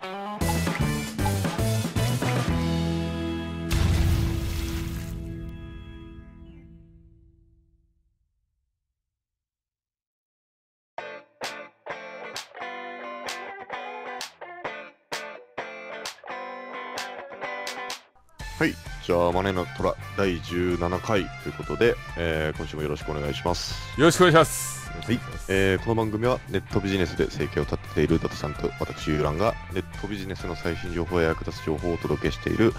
はい、じゃあ、マネーの虎第17回ということで、えー今週もよろしくお願いします。よろしくお願いします。はい、えーこの番組はネットビジネスで生計を立てているダトさんと私、ユーランがネットビジネスの最新情報や役立つ情報をお届けしている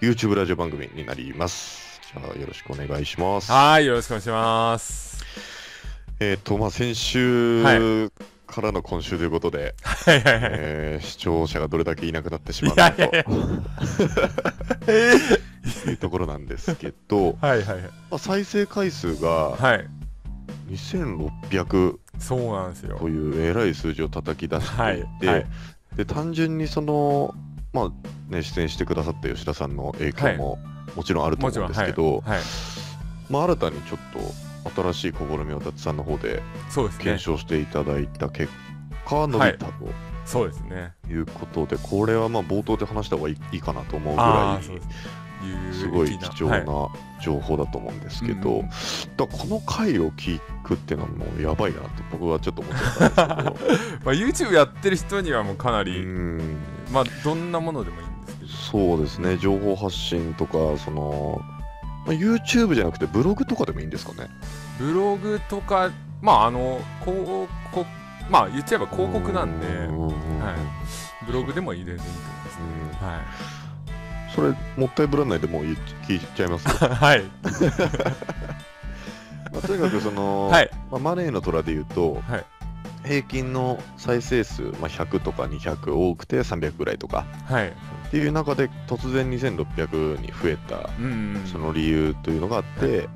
YouTube ラジオ番組になります。じゃあ、よろしくお願いします。はい、よろしくお願いします。えっ、と、まあ、先週はからの今週ということで、はいはいはい。えー視聴者がどれだけいなくなってしまうのか。と いうところなんですけど、はいはいはい。まあ、再生回数がはい。2600そうなんですよと。いうえらい数字を叩き出していて、はいはいで単純にその、まあね、出演してくださった吉田さんの影響ももちろんあると思うん。ですけど、はい。まあ、新たにちょっと新しい試みを達さんの方で検。証していただいた結果伸びたとそうですね。いうことで、これはまあ冒頭で話した方がいいかなと思うぐあらいです。すごい貴重はい。な情報だと思うんですけど、うん。だこの回を聞くっていうのはもうやばいなと僕はちょっと思っちゃったんですけど。まあ、YouTube やってる人にはもうかなうり、ん。まあ、どんなものでもいいんですけど。そうですね。情報発信とかその、まあ、YouTube じゃなくてブログとかでもいいんですかね。ブログとか、まあ、あの、広告、まあ、言っちゃえば広告なんで、うんうんうんブログでもいい全然いいと思いますね。うん。はそれもったいぶらないでもう言っ聞いちゃいます。はい。まあ、とにかくその、はい。まあ、マネーの虎で言うと、はい平均の再生数、まあ、100とか200多くて300ぐらいとかはい。っていう中で突然2600に増えたうんうん。その理由というのがあって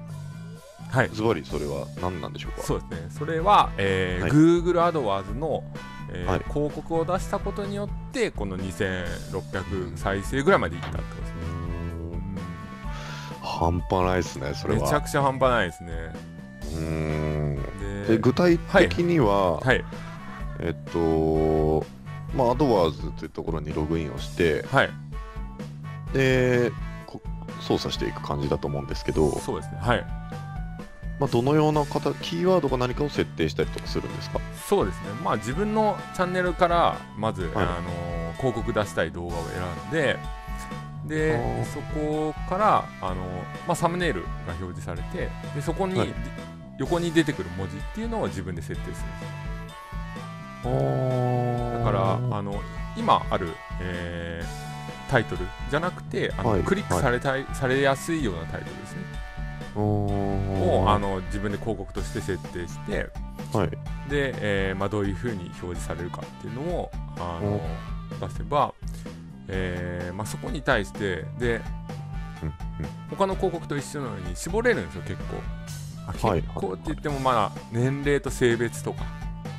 はい。ズバリそれは何なんでしょうか？そうですね。それは、えーはい Google AdWords の、えーはい広告を出したことによって、この2600再生ぐらいまでいったってことですね。うん半端ないですねそれはめちゃくちゃ半端ないですね。うーんでで具体的には、はい。えっとまあアドワーズというところにログインをしてはい。でこ操作していく感じだと思うんですけど、そうですね。はい。まあ、どのような方キーワードか何かを設定したりとかするんですか？そうですね。まあ自分のチャンネルから、まず、はい。あのー広告出したい動画を選んで、でそこから、あのーまあ、サムネイルが表示されてでそこに、はい。横に出てくる文字っていうのを自分で設定するんですだだからあの今ある、えータイトルじゃなくてあの、はい。クリックされたい、されやすいようなタイトルですねをあの自分で広告として設定してはい。で、えーまあ、どういうふうに表示されるかっていうのをあの出せば、えーまあ、そこに対してでうん他の広告と一緒のように絞れるんですよ結構。結構って言ってもまあ年齢と性別とか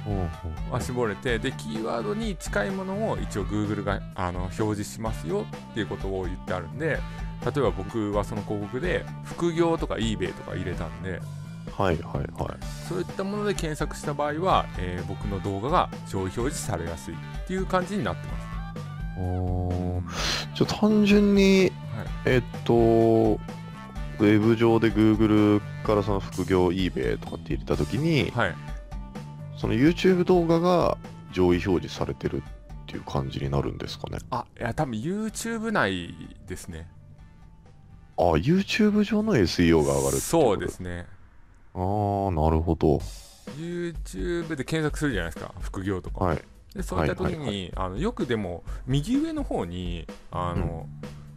うんは絞れてでキーワードに近いものを一応 Google があの表示しますよっていうことを言ってあるんで例えば僕はその広告で副業とか eBay とか入れたんではいはいはい。そういったもので検索した場合は、えー僕の動画が上位表示されやすいっていう感じになってます。じゃあ単純に、えっとウェブ上で Google からその副業 eBay とかって入れたときに、はい、その YouTube 動画が上位表示されてるっていう感じになるんですかね？あいや多分 YouTube 内ですね。あ YouTube 上の SEO が上がるってそうですすね。ああなるほど。YouTube で検索するじゃないですか副業とか。はい。でそういった時に、はいはいあのよくでも右上の方にあの、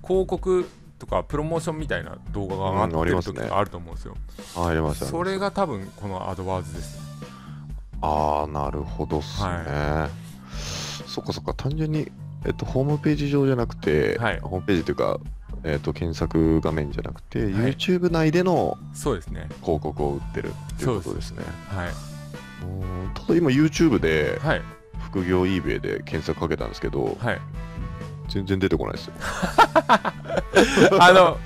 広告とかプロモーションみたいな動画が上がってる時があると思うんですよ。入れましたねそれが多分このアドワーズです。ね。ああなるほどっすね、はそっかそっか単純に、えっと、ホームページ上じゃなくて、はい。ホームページというか、えっと、検索画面じゃなくて、はい YouTube 内でのそうですね。広告を売ってるっていうことですねはい。うんただ今 YouTube ではい。副業 eBay で検索かけたんですけどはい。全然出てこないですよ あの、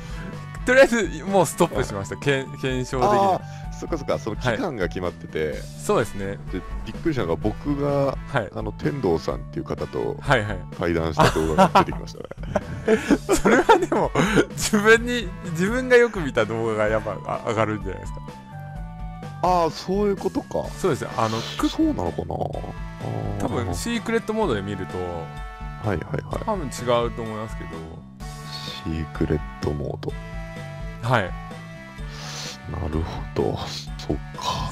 とりあえずもうストップしました。けん検証的に。そっかそっか、その期間が決まってて、そうですね。でびっくりしたのが、僕が、はい。あの、天童さんっていう方とはいはい。対談した動画が出てきましたね。それはでも自分に自分がよく見た動画がやっぱあ上がるんじゃないですか。ああ、そういうことか。そうですよ。あのくそうなのかな。多分シークレットモードで見るとはいはいはい。多分違うと思いますけど。シークレットモード。はいなるほど。そっか。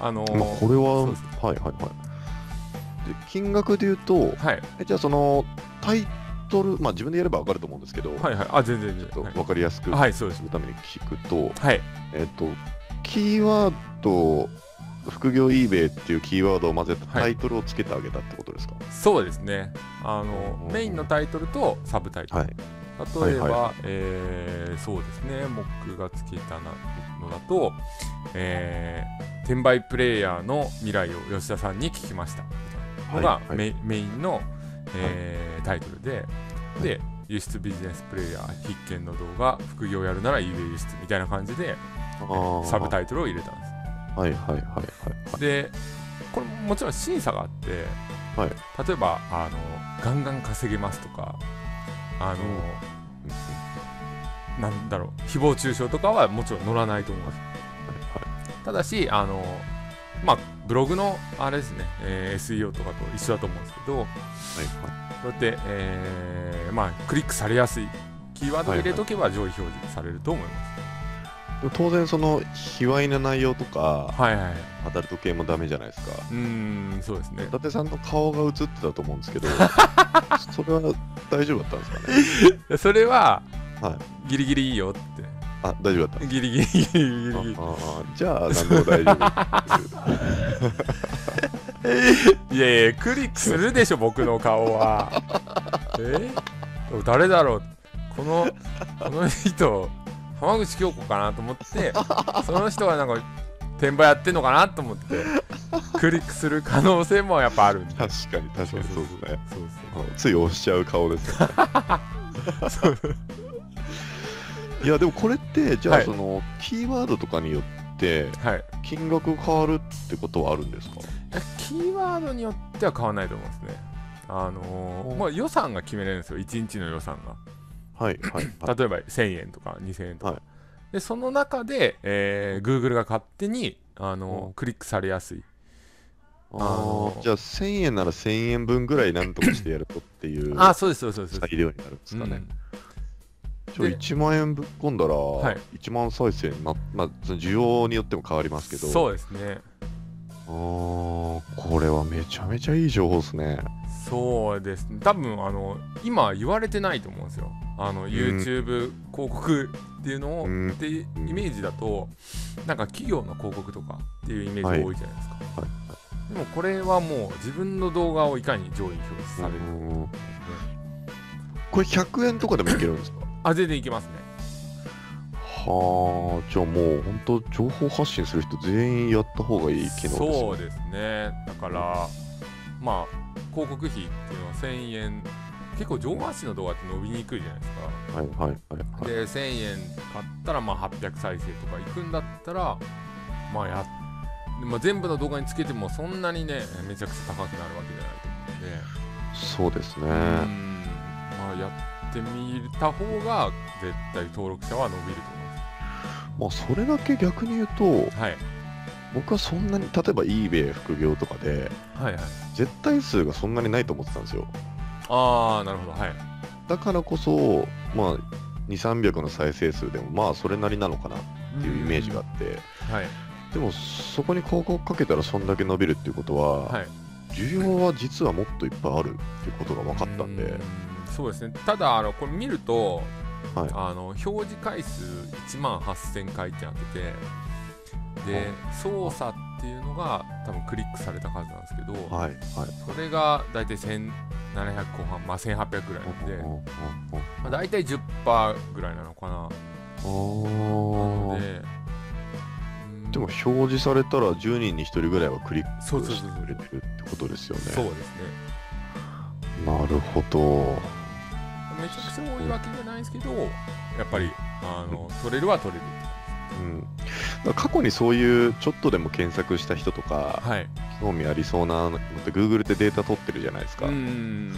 あのまあ、これは、はいはいはい。で金額で言うと、はい。えじゃあそのタイトル、まあ自分でやれば分かると思うんですけど、はいはい。あ全然全然。ちょっと分かりやすくはい、はい、そうです。するために聞くと、はい。えっ、と、キーワード、副業 eBay っていうキーワードを混ぜたタイトルをつけてあげたってことですか、そうですね。あのうんメインのタイトルとサブタイトル、はい。例えば、はいはえーそうですね。僕がつけたのだと、えー転売プレイヤーの未来を吉田さんに聞きました。のがはい。メ,、メインの、えータイトルで、で輸出ビジネスプレイヤー必見の動画副業やるなら eBay 輸出みたいな感じでサブタイトルを入れたんです。はいはいはいはいはい。でこれもちろん審査があって、はい。例えばあのガンガン稼げますとかあの、なんだろう誹謗中傷とかはもちろん載らないと思いますただしあのまあブログのあれですね、えー SEO とかと一緒だと思うんですけどはいはい。そうやって、えーまあクリックされやすいキーワードを入れとけば上位表示されると思います、でも当然その卑猥な内容とかはいはいはい。アダルト系もダメじゃないですか。うーんそうですね。伊達さんの顔が映ってたと思うんですけど それは大丈夫だったんですかね？でそれは、はギリギリいいよって。あ大丈夫だった。ギリギリギリギリ。ギリああじゃあ何でも大丈夫。いやいやクリックするでしょ僕の顔は。え？誰だろう？このこの人浜口京子かなと思ってその人がなんか転売やってんのかなと思ってクリックする可能性もやっぱあるんで。確かに確かにそうですね。そうつい押しちゃう顔ですよね。そ ういやでもこれってじゃあはい。その、キーワードとかによってはい。金額変わるってことはあるんですか？いやキーワードによっては変わらないと思いますね。あのーお。まあ、予算が決めれるんですよ。1日の予算が。はいはい はい。例えば1000円とか2000円とか、はい。でその中で、えー Google が勝手にあのうんクリックされやすい。ああじゃあ1000円なら1000円分ぐらいなんとかしてやるとっていうあそうですそうですそうです。裁量になるんですかね、うんじゃあで1万円ぶっ込んだらい。1万再生になまあその需要によっても変わりますけど。そうですね。あーこれはめちゃめちゃいい情報ですね。そうです。ね多分あの今言われてないと思うんですよ。あの YouTube 広告っていうのを、うん。っていうイメージだとなんか企業の広告とかっていうイメージが多いじゃないですか、はいでもこれはもう自分の動画をいかに上位に表示されるかうん。これ100円とかでもいけるんですか？あ全然いけますね。はあじゃあもう本当情報発信する人全員やった方がいい機能ですね。そうですね。だからまあ広告費っていうのは1000円結構上半身の動画って伸びにくいじゃないですか。はいはいはいはい。で1000円買ったらまあ800再生とかいくんだったらまあやまあ、全部の動画につけてもそんなにねめちゃくちゃ高くなるわけじゃないと思うんで。そうですね。うん。まあやってみた方が絶対登録者は伸びると思いまあそれだけ逆に言うとますはい。僕はそんなに例えば eBay 副業とかではいはい。絶対数がそんなにないと思ってたんですよ。ああなるほど。はい。だからこそまあ2300の再生数でもまあそれなりなのかなっていうイメージがあって。はい。でもそこに広告かけたらそんだけ伸びるっていうことは、はい。需要は実はもっといっぱいあるっていうことが分かったんで。うそうですね。ただあのこれ見るとはい。あの表示回数1万8000回ってなっててで操作っていうのが多分クリックされた数なんですけど、はいはい。それが大体1700後半、まあ、1800ぐらいなんで、まあ、大体10%ぐらいなのかな。なのでうん。でも表示されたら10人に1人ぐらいはクリックしてくれてるってことですよね。そうですね。なるほどめちゃくちゃ多いわけじゃないですけどやっぱりあの取れるは取れる。うん。過去にそういうちょっとでも検索した人とかはい。興味ありそうなのって Google ってデータ取ってるじゃないですか、うーん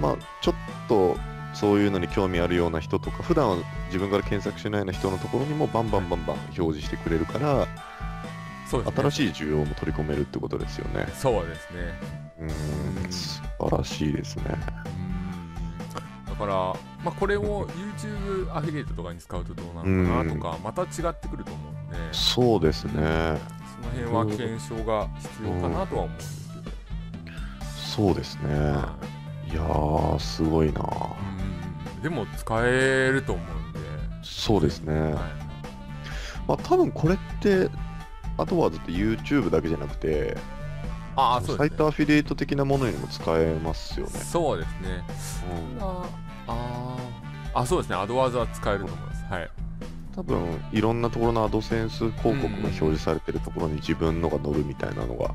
まあちょっとそういうのに興味あるような人とか普段は自分から検索しないような人のところにもバンバンバンバン表示してくれるからそうね。新しい需要も取り込めるってことですよね。そうですね。ううん。素晴らしいですね。だから、まあ、これを YouTube アフィリエイトとかに使うとどうなのかなとかまた違ってくると思うんで。そうですね。その辺は検証が必要かなとは思うんですけど、そうですね。はい。やーすごいなうん。でも使えると思うんで、そうですね、はい、まあ多分これってあとはずっと YouTube だけじゃなくてああそうですね。サイトアフィリエイト的なものにも使えますよね、そうですね。うんああそうですね。アドワーズは使えると思います。はい。多分いろんなところのアドセンス広告が表示されてるところに自分のが載るみたいなのが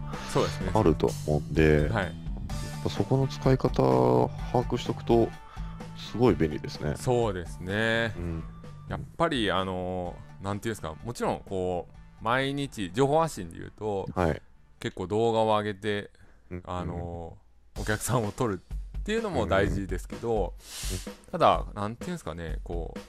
あると思うんで、はい。そこの使い方把握しとくとすごい便利ですね。そうですね。うん、やっぱりあのなんていうんですかもちろんこう毎日情報発信で言うとはい。結構動画を上げてうんあのお客さんを取るっていうのも大事ですけどただなんていうんですかねこう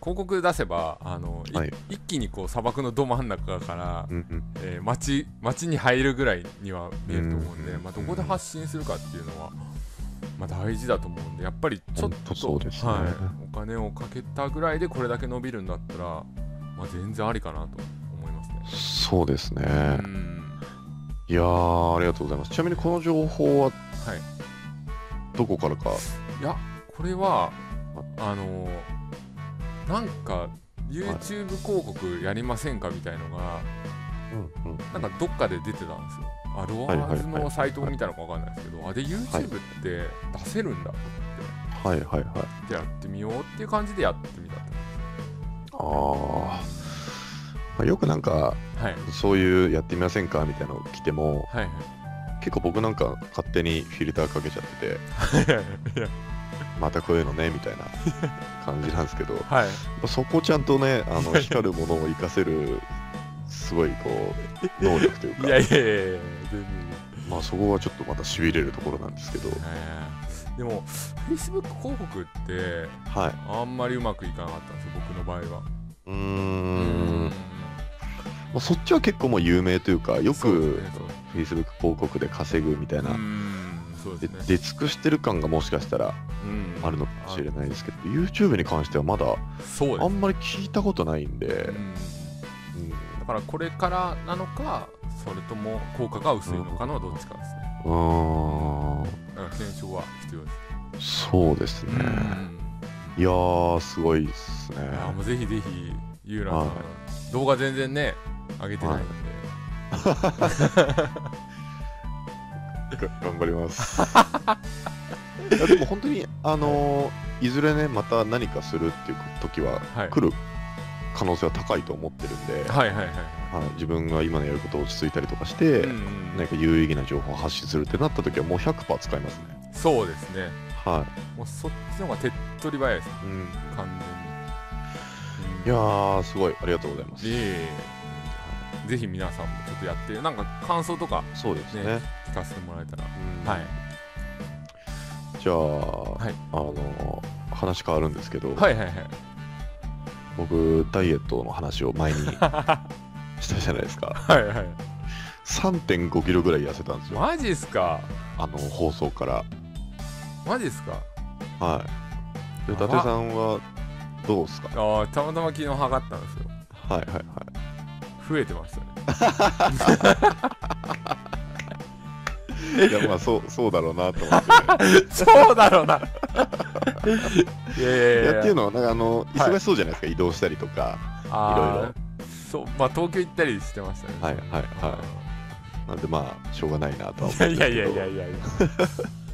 広告出せばあの、いはい一気にこう砂漠のど真ん中から、うんうんえー街街に入るぐらいには見えると思うんで、うんまあ、どこで発信するかっていうのは、まあ、大事だと思うんでやっぱりちょっととそうですねはい、お金をかけたぐらいでこれだけ伸びるんだったら、まあ、全然ありかなと思いますね。そうですね。うんいやー、ありがとうございます。ちなみにこの情報ははいどこからか。いやこれはあのなんか YouTube 広告やりませんかみたいのがうんうん。なんかどっかで出てたんですよ。アドワーズのサイトを見たのかわかんないですけどあで YouTube って出せるんだとはいはいはい。思ってやってみようっていう感じでやってみたとあー、まあ、よくなんかはい。そういうやってみませんかみたいなの来てもはいはい結構僕なんか勝手にフィルターかけちゃっててまたこういうのねみたいな感じなんですけど はい。そこちゃんとねあの 光るものを活かせるすごいこう能力というかいやいやいや全然まあそこはちょっとまたしびれるところなんですけど。え。ーでも Facebook 広告ってはい。あんまりうまくいかなかったんですよ僕の場合は。うーん。まあ、そっちは結構もう有名というかよく Facebook 広告で稼ぐみたいな、うんそうでですね。出尽くしてる感がもしかしたらうん。あるのかもしれないですけど YouTube に関してはまだあんまり聞いたことないんで、うん。うん。だからこれからなのかそれとも効果が薄いのかのどっちかですね。うー。ん検証は必要です。そうですね、うん。いやーすごいっすね。いやもうぜひぜひユーランさん、は動画全然ね上げてないんで、が頑張ります。いやでも本当にあのーいずれねまた何かするっていう時ははい。来る可能性は高いと思ってるんで、はいはいはいはい。自分が今のやることを落ち着いたりとかして、うんうん何か有意義な情報を発信するってなった時はもう100%使いますね。そうですね。はもうそっちの方が手っ取り早いですい、うん、完いやーすごい。ありがとうございます。えぜひ皆さんもちょっとやってなんか感想とかそうですね。ね聞かせてもらえたら。うん。はい。じゃあ、い。あの話変わるんですけど、はいはいはい。僕ダイエットの話を前にしたじゃないですか。はいはい。3 5キロぐらい痩せたんですよ。マジっすか？あの放送から。マジっすか？はい。で伊達さんはどうですか？ああたまたま昨日測ったんですよ。はいはいはい増えてましたね。いやまあそうそうだろうなと思って、ね、そうだろうな。いやいやいやいや。っていうのはなんかあのはい。忙しそうじゃないですか、移動したりとか。いろいろ。そうまあ東京行ったりしてましたね。はいはいはなんでまあしょうがないなとは思いやうんですけど。いやいやいやいやいや。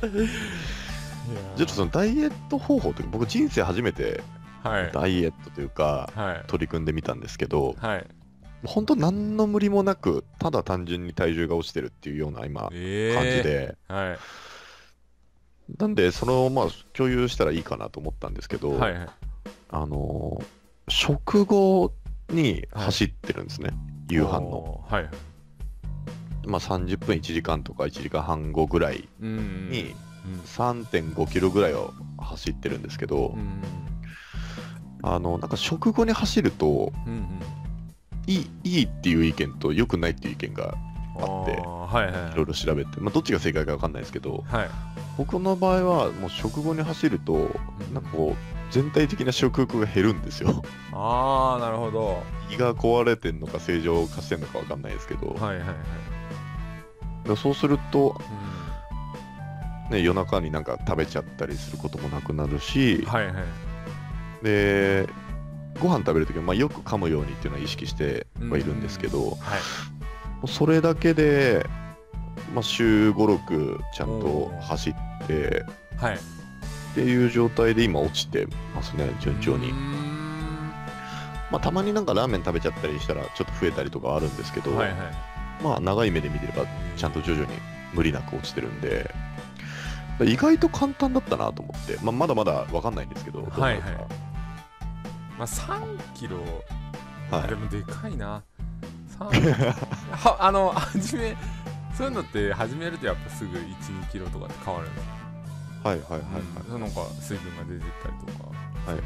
ちょっとそのダイエット方法というか僕人生初めてはい。ダイエットというかはい。取り組んでみたんですけどはい本当何の無理もなくただ単純に体重が落ちてるっていうような今感じえで、えはい。なんでそのまあ共有したらいいかなと思ったんですけど、はいはい。あのー食後に走ってるんですね、夕飯の。はいまあ、30分1時間とか1時間半後ぐらいうんに3.5キロぐらいを走ってるんですけど、あのなんか食後に走るとうんうんいいいいっていう意見と良くないっていう意見があってーはいはいい。ろいろ調べて、まあ、どっちが正解か分かんないですけどはい。僕の場合はもう食後に走るとなんかこう全体的な食欲が減るんですよ。ああなるほど。胃が壊れてんのか正常化してんのか分かんないですけど、はいはいはい。でそうすると、うね、夜中になんか食べちゃったりすることもなくなるしん、はいはい。でご飯食べるときはまあよく噛むようにっていうのは意識してはいるんですけど、もはい。うそれだけで、まあ、週56ちゃんと走ってはい。っていう状態で今落ちてますね順調に。まあ、たまになんかラーメン食べちゃったりしたらちょっと増えたりとかはあるんですけど、はいはい。まあ長い目で見てればちゃんと徐々に無理なく落ちてるんで意外と簡単だったなと思って、まあ、まだまだ分かんないんですけどどはいはいまあ3キロはい。でもでかいな。3 はあの初めそういうのって始めるとやっぱすぐ1、2キロとかで変わるんですか、はいはいはい。うん。なんか水分が出てったりとか。はいはい。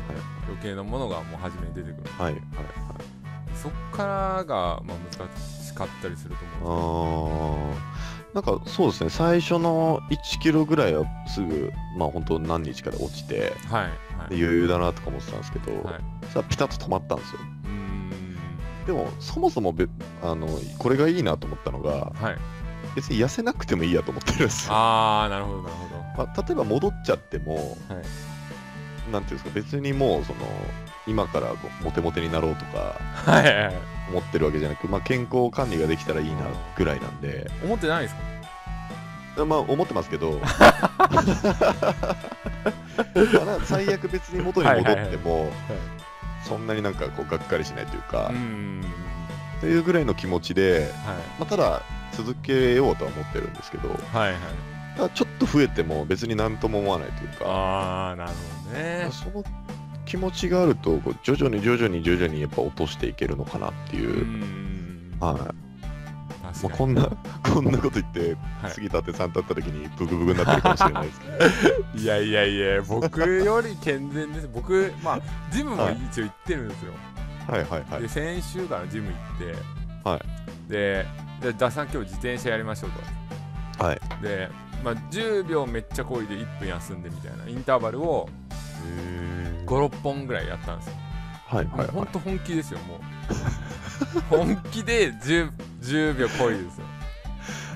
余計なものがもう初めに出てくる。はいはいはい。そっからが、まあ、難しかったりすると思うんですあーなんかそうですね最初の1キロぐらいはすぐまあ本当何日かで落ちてはいはい。で余裕だなとか思ってたんですけど、はい。さピタッと止まったんですよ。でもそもそもべあのこれがいいなと思ったのがはい。別に痩せなくてもいいやと思ってるんですよ、ああなるほどなるほまあ、例えば戻っちゃってもどはい。なんていうんですか別にもうその今からモテモテになろうとかはいはいはい思ってるわけじゃなく、まあ、健康管理ができたらいいなぐらいなんで、思ってないですか？まあ思ってますけど。まあな最悪別に元に戻ってもそんなになんかこうがっかりしないというか、っていうぐらいの気持ちで、はまあ、ただ続けようとは思ってるんですけど。いはい。はいちょっと増えても別になんとも思わないというか。ああなるほどね。その気持ちがあると徐々に徐々に徐々にやっぱ落としていけるのかなっていう。う、はい。確まあ、こんな こんなこと言って、はい。杉田ってさんと会った時にブクブクになってるかもしれないですけど。いやいやいや僕より健全です。僕まあジムもはい。一応行ってるんですよ、はいはいはい。で先週からジム行って。はい。ででダさん今日自転車やりましょうと。はい。で、まあ、10秒めっちゃこいで1分休んでみたいなインターバルを56本ぐらいやったんですよ。はいはいもうほんはいと本気ですよもう。本気で 10, 10秒こいでですよ。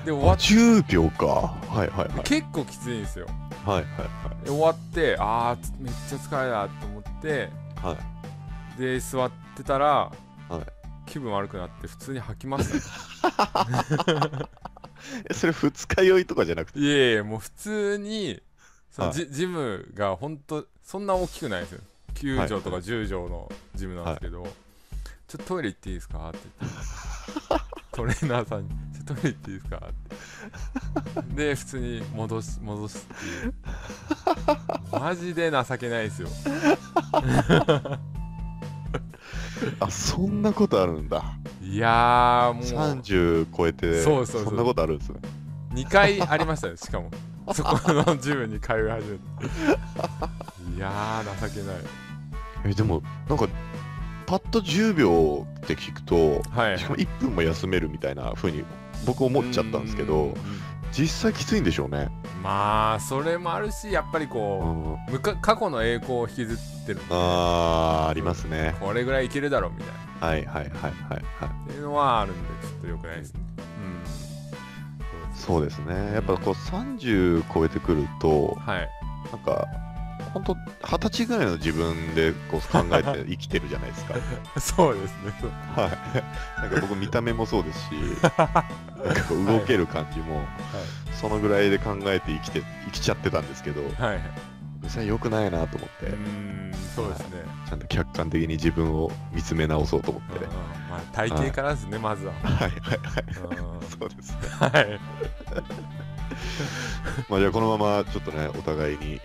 で終わっ10秒か。はいはいはい。結構きついんですよ。はいはいで終わってあーつめっちゃ疲れたと思ってはいはい。で座ってたら、はい。気分悪くなって普通に吐きました。えそれ二日酔いとかじゃなくて？いえいえもう普通にそのはい。ジジムが本当そんな大きくないですよ。9畳とか10畳のジムなんですけど、ちょっとトイレ行っていいですか？って言って。トレーナーさんに「ちょっとトイレ行っていいですか?」って。で普通に戻す戻すっていう。マジで情けないですよ。あそんなことあるんだ。いやーもう。30超えてそうそうそう。んなことあるんですね。2回ありましたよしかも そこのジムに通い始めていやー情けない。えでもなんかパッと10秒って聞くとはい。しかも1分も休めるみたいな風に僕思っちゃったんですけどうんうん実際きついんでしょうね。まあそれもあるしやっぱりうこん。うむか過去の栄光を引きずってるあーありますね。これぐらいいけるだろうみたいな。はいはいはいはいはい。っていうのはあるんでちょっと良くないですね。うんそうですね。やっぱこう30超えてくるとはい。なんか本当二十歳ぐらいの自分でこう考えて 生きてるじゃないですか。そうですね。はい。なんか僕見た目もそうですし なんか動ける感じもそのぐらいで考えて生きて生きちゃってたんですけどはいはい。実際良くないなと思って、うーんそうですね。ちゃんと客観的に自分を見つめ直そうと思っうんて、まあ体型からですねまずは。はいはいはい。うん。そうはいまあじゃあこのままちょっとねお互いに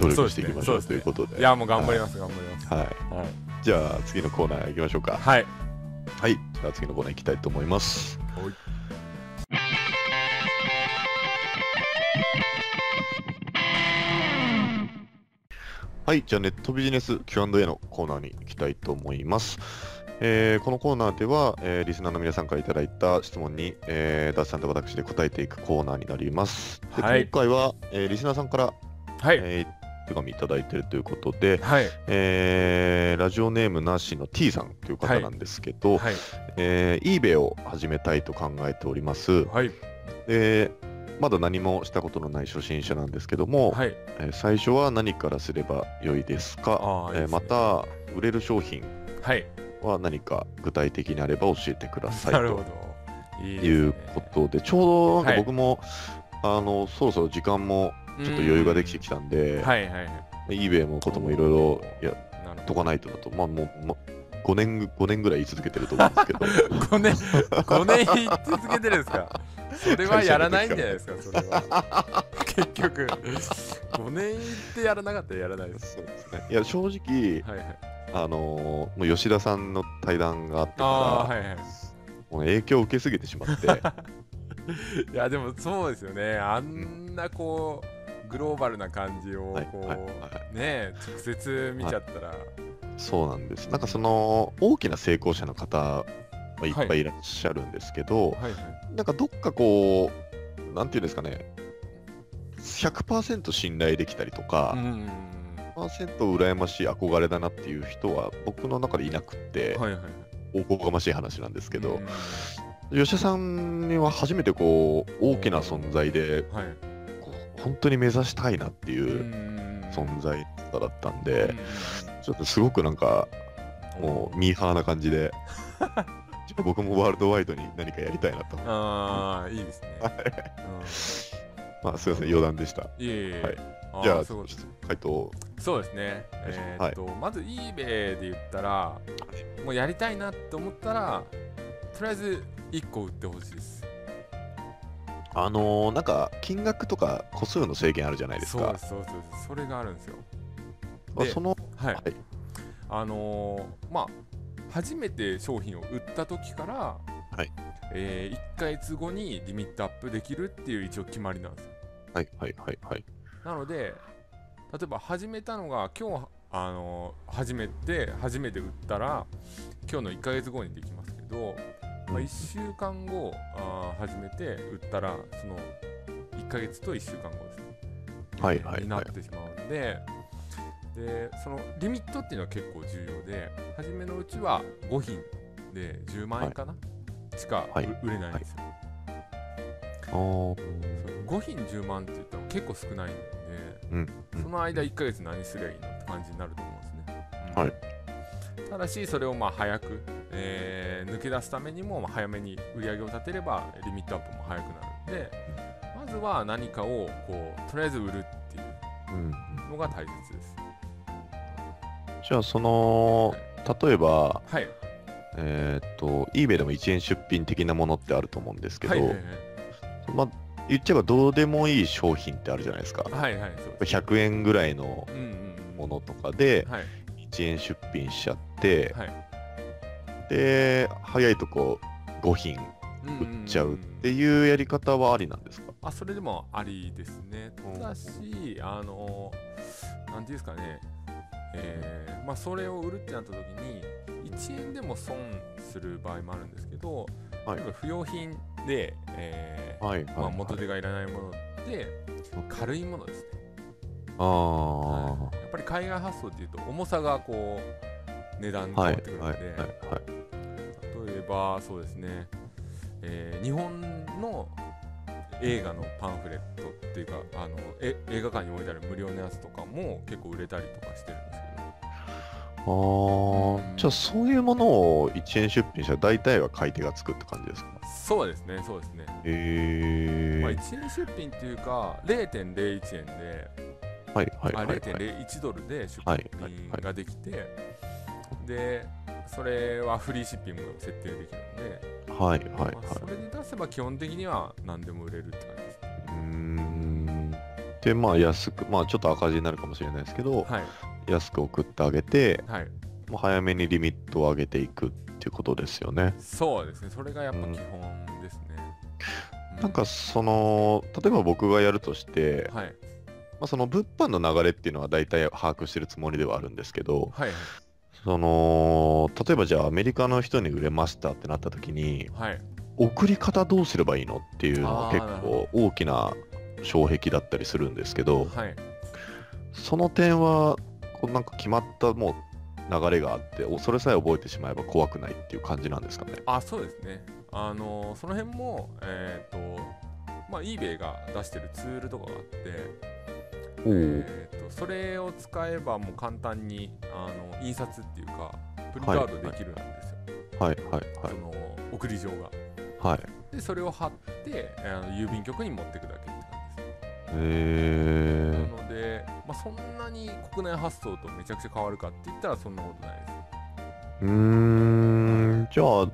努力していきましょうということでいやもう頑張ります頑張りますはいはいじゃあ次のコーナー行きましょうか。はいはい。じゃあ次のコーナー行きたいと思います。はいはい。じゃあネットビジネス Q&A のコーナーに行きたいと思います。えーこのコーナーでは、えーリスナーの皆さんからいただいた質問に、えーダッシュさんと私で答えていくコーナーになります。ではい。今回は、えーリスナーさんから、はい。えー手紙いただいているということで、はい。えーラジオネームなしの T さんという方なんですけど、はい。えー eBay を始めたいと考えております。はい。でまだ何もしたことのない初心者なんですけども、はい。えー最初は何からすれば良いですか？いね。えーまた売れる商品はいは何か具体的にあれば教えてくださいとど。いうことでちょうどなんかはい。僕も、あのそろそろ時間もちょっと余裕ができてきたんで、はいはいはい。eBay のこともいろいろやっとかないとだと。まあもう、ま、5年5年ぐらい言い続けてると思うんですけど。5年5年言い続けてるんですか？それはやらないんじゃないですか？それは。結局。5年言ってやらなかったらやらないです。そうですね。いや正直はいはいあのーもう吉田さんの対談があってから、はいはい。もう影響を受けすぎてしまって。いやでもそうですよね。あんなこうグローバルな感じをはいこう、はいはいね直接見ちゃったら、そうなんです。なんかその大きな成功者の方はいっぱいいらっしゃるんですけど、はいはい。なんかどっかこうなんていうんですかね。100%信頼できたりとか、うん100%羨ましい憧れだなっていう人は僕の中でいなくって、はいはいおこがましい話なんですけどうん、吉田さんには初めてこう大きな存在ではい。本当に目指したいなってういうん。存在だったんうでん、ちょっとすごくなんかもうミーハーな感じで 僕もワールドワイドに何かやりたいなと。ああいいですね、まあすいません余談でした。いえいえ、はいじゃあそうですね回答そうですね。えーっと、まず eBay で言ったら、もうやりたいなって思ったら、とりあえず1個売ってほしいです。あのーなんか金額とか個数の制限あるじゃないですかそうそうそう。それがあるんですよ。あそのはい。はいあのーまあ、初めて商品を売った時から、はいえ1ヶ月後にリミットアップできるっていう一応決まりなんですよ。はいはいはいはいなので、例えば始めたのが今日、あのー始めて、初めて売ったら、今日の1ヶ月後にできますけど、まあ、1週間後あー始めて売ったら、その1ヶ月と1週間後ですね。はいはいはい。になってしまうんで、で、そのリミットっていうのは結構重要で、初めのうちは5品で10万円かな、しかはい。う売れないんですよ。あー5品10万って言ったら結構少ないんで、うんうんその間1ヶ月何すりゃいいのって感じになると思うんですね。うんはいただし、それをまあ早く、えー抜け出すためにもまあ早めに売り上げを立てればリミットアップも早くなるんで、まずは何かをこうとりあえず売るっていうのが大切です。じゃあその例えばはい。えーっと eBay でも1円出品的なものってあると思うんですけど、はいはいはい。まあ言っちゃえばどうでもいい商品ってあるじゃないですか。はいはい、そうです。100円ぐらいのうんうんうん。ものとかではい。1円出品しちゃって、はい。で早いとこ5品売っちゃうっていうやり方はありなんですか、あそれでもありですね。ただし、あの、なんていうんですかね、えーまあ、それを売るってなった時に、1円でも損する場合もあるんですけど、はい。例えば不用品で、えーはいはい、まあ、元手がいらないものって、軽いものですね。ああ、はい。やっぱり海外発送っていうと、重さがこう、値段変はいわってくるので、例えばそうですね、えー日本の映画のパンフレットっていうかあのえ映画館に置いてある無料のやつとかも結構売れたりとかしてるんですけどあー。うんじゃあそういうものを1円出品したら大体は買い手がつくって感じですか？そうですねそうですね、へえまあ、1円出品っていうか0.01円で、あはいはいはいはい。0.01ドルで出はいはい品ができて、でそれはフリーシッピングの設定できるんで、はいはいはい。まあ、それで出せば基本的には何でも売れるって感じですね。うーん。でまあ安くまあちょっと赤字になるかもしれないですけど、はい安く送ってあげてはい。もう早めにリミットを上げていくっていうことですよね。そうですね。それがやっぱ基本ですね、うなんかその例えば僕がやるとして、はい。まあ、その物販の流れっていうのは大体把握してるつもりではあるんですけどはいその例えばじゃあアメリカの人に売れましたってなった時にはい。送り方どうすればいいのっていうのは結構大きな障壁だったりするんですけどはい。その点はなんか決まったもう流れがあっておそれさえ覚えてしまえば怖くないっていう感じなんですかね。あそうですねあのその辺もえっ、とまあ eBay が出してるツールとかがあってえー、とそれを使えばもう簡単にあの印刷っていうかプリントアウトできるんですよ、はいはいその送り状がはい。はい。でそれを貼ってあの郵便局に持っていくだけって感じですえなので、まあ、そんなに国内発送とめちゃくちゃ変わるかって言ったらそんなことないです。ー、うーん。じゃあ、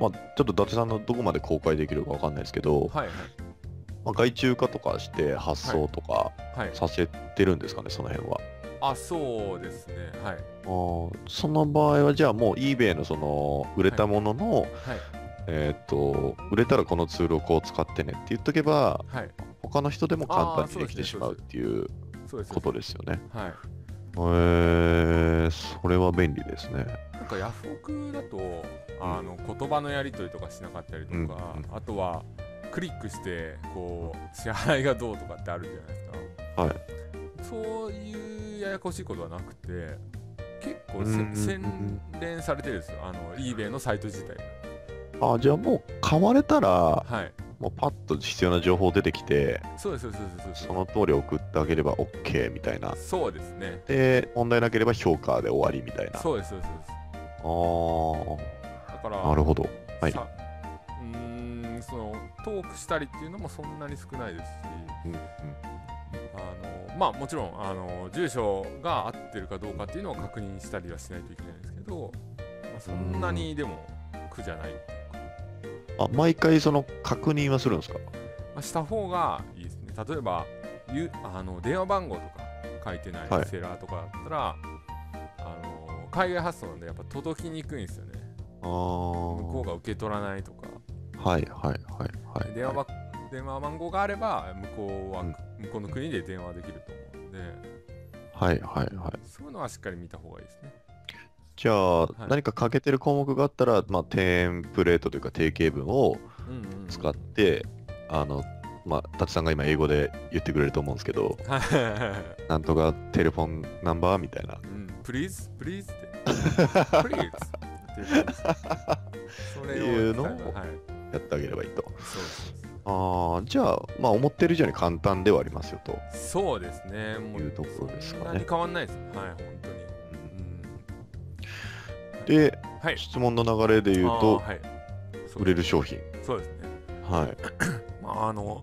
まあ、ちょっと伊達さんのどこまで公開できるかわかんないですけど、はいまあ、外注化とかして発送とかはい。はい。させてるんですかね、その辺は。あそうですね。はい。あーその場合はじゃあもう eBay のその売れたものの、はい。えーっと売れたらこのツールをこう使ってねって言っとけばはい。他の人でも簡単にできてしまうっていうことですよね。はい。へえそれは便利ですね。なんかヤフオクだとあの言葉のやり取りとかしなかったりとか、うんうん。あとはクリックしてこう支払いがどうとかってあるじゃないですか。はい。そういうややこしいことはなくて結構せうんうんうん洗練されてるんですよ。あの eBay のサイト自体あじゃあもう買われたらはいもうパッと必要な情報出てきてそうですそうですそうです。その通り送ってあげれば OK みたいな。そうですね。で問題なければ評価で終わりみたいな。あそうですそうです。そうですあだからーなるほど。はい。さうーんそのトークしたりっていうのもそんなに少ないですし。うんうん。あのまあもちろんあの住所が合ってるかどうかっていうのを確認したりはしないといけないんですけど、まあ、そんなにでも苦じゃない、あ毎回その確認はするんですか？まあ、した方がいいですね。例えばゆあの電話番号とか書いてないはい。セラーとかだったら、あの海外発送なんでやっぱ届きにくいんですよね。ああ向こうが受け取らないとか。はいはいはいはい。電話ば電話番号があれば向こうは、うん。向こうの国で電話できると思うんで。はいはいはい。そういうのはしっかり見た方がいいですねじゃあ、い何か欠けてる項目があったら、まあ、テンプレートというか定型文をうんうんうん使って、あの、まあ、達さんが今英語で言ってくれると思うんですけど、なんとかテレフォンナンバーみたいな。うん、please, please? って。please? っていうのをはい、やってあげればいいと。そうそうああ、じゃあ、まあ、思ってる以上に簡単ではありますよと。そうそうですね。もいうところですかね変わんないです。はい、本当に。で、うん、はい。質問の流れで言うと、はい、売れる商品。そうですね。はい。まあ、あの、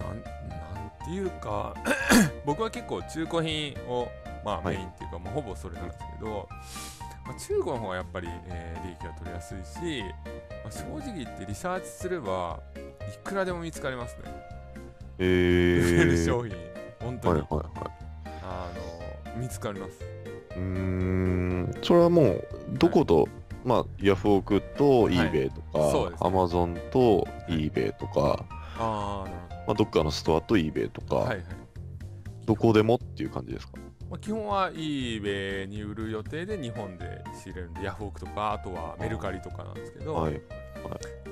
なんなんていうか、僕は結構中古品を、まあ、はいメインっていうか、まあ、ほぼそれなんですけど、まあ、中古の方がやっぱり、えー利益が取りやすいし、まあ、正直言ってリサーチすれば、いくらでも見つかりますね。え売れるー。商品、本当に、はいはいはい。あの見つかります。うーん、それはもう、どこと、まあ、ヤフオクとはい。eBay とか、そうですね。Amazon と eBay とか、ああ、なるまあ、どっかのストアと eBay とか。はいはい。どこでもっていう感じですか？まあ、基本は eBay に売る予定で日本で仕入れるんで、ヤフオクとか、あとはメルカリとかなんですけど、はい。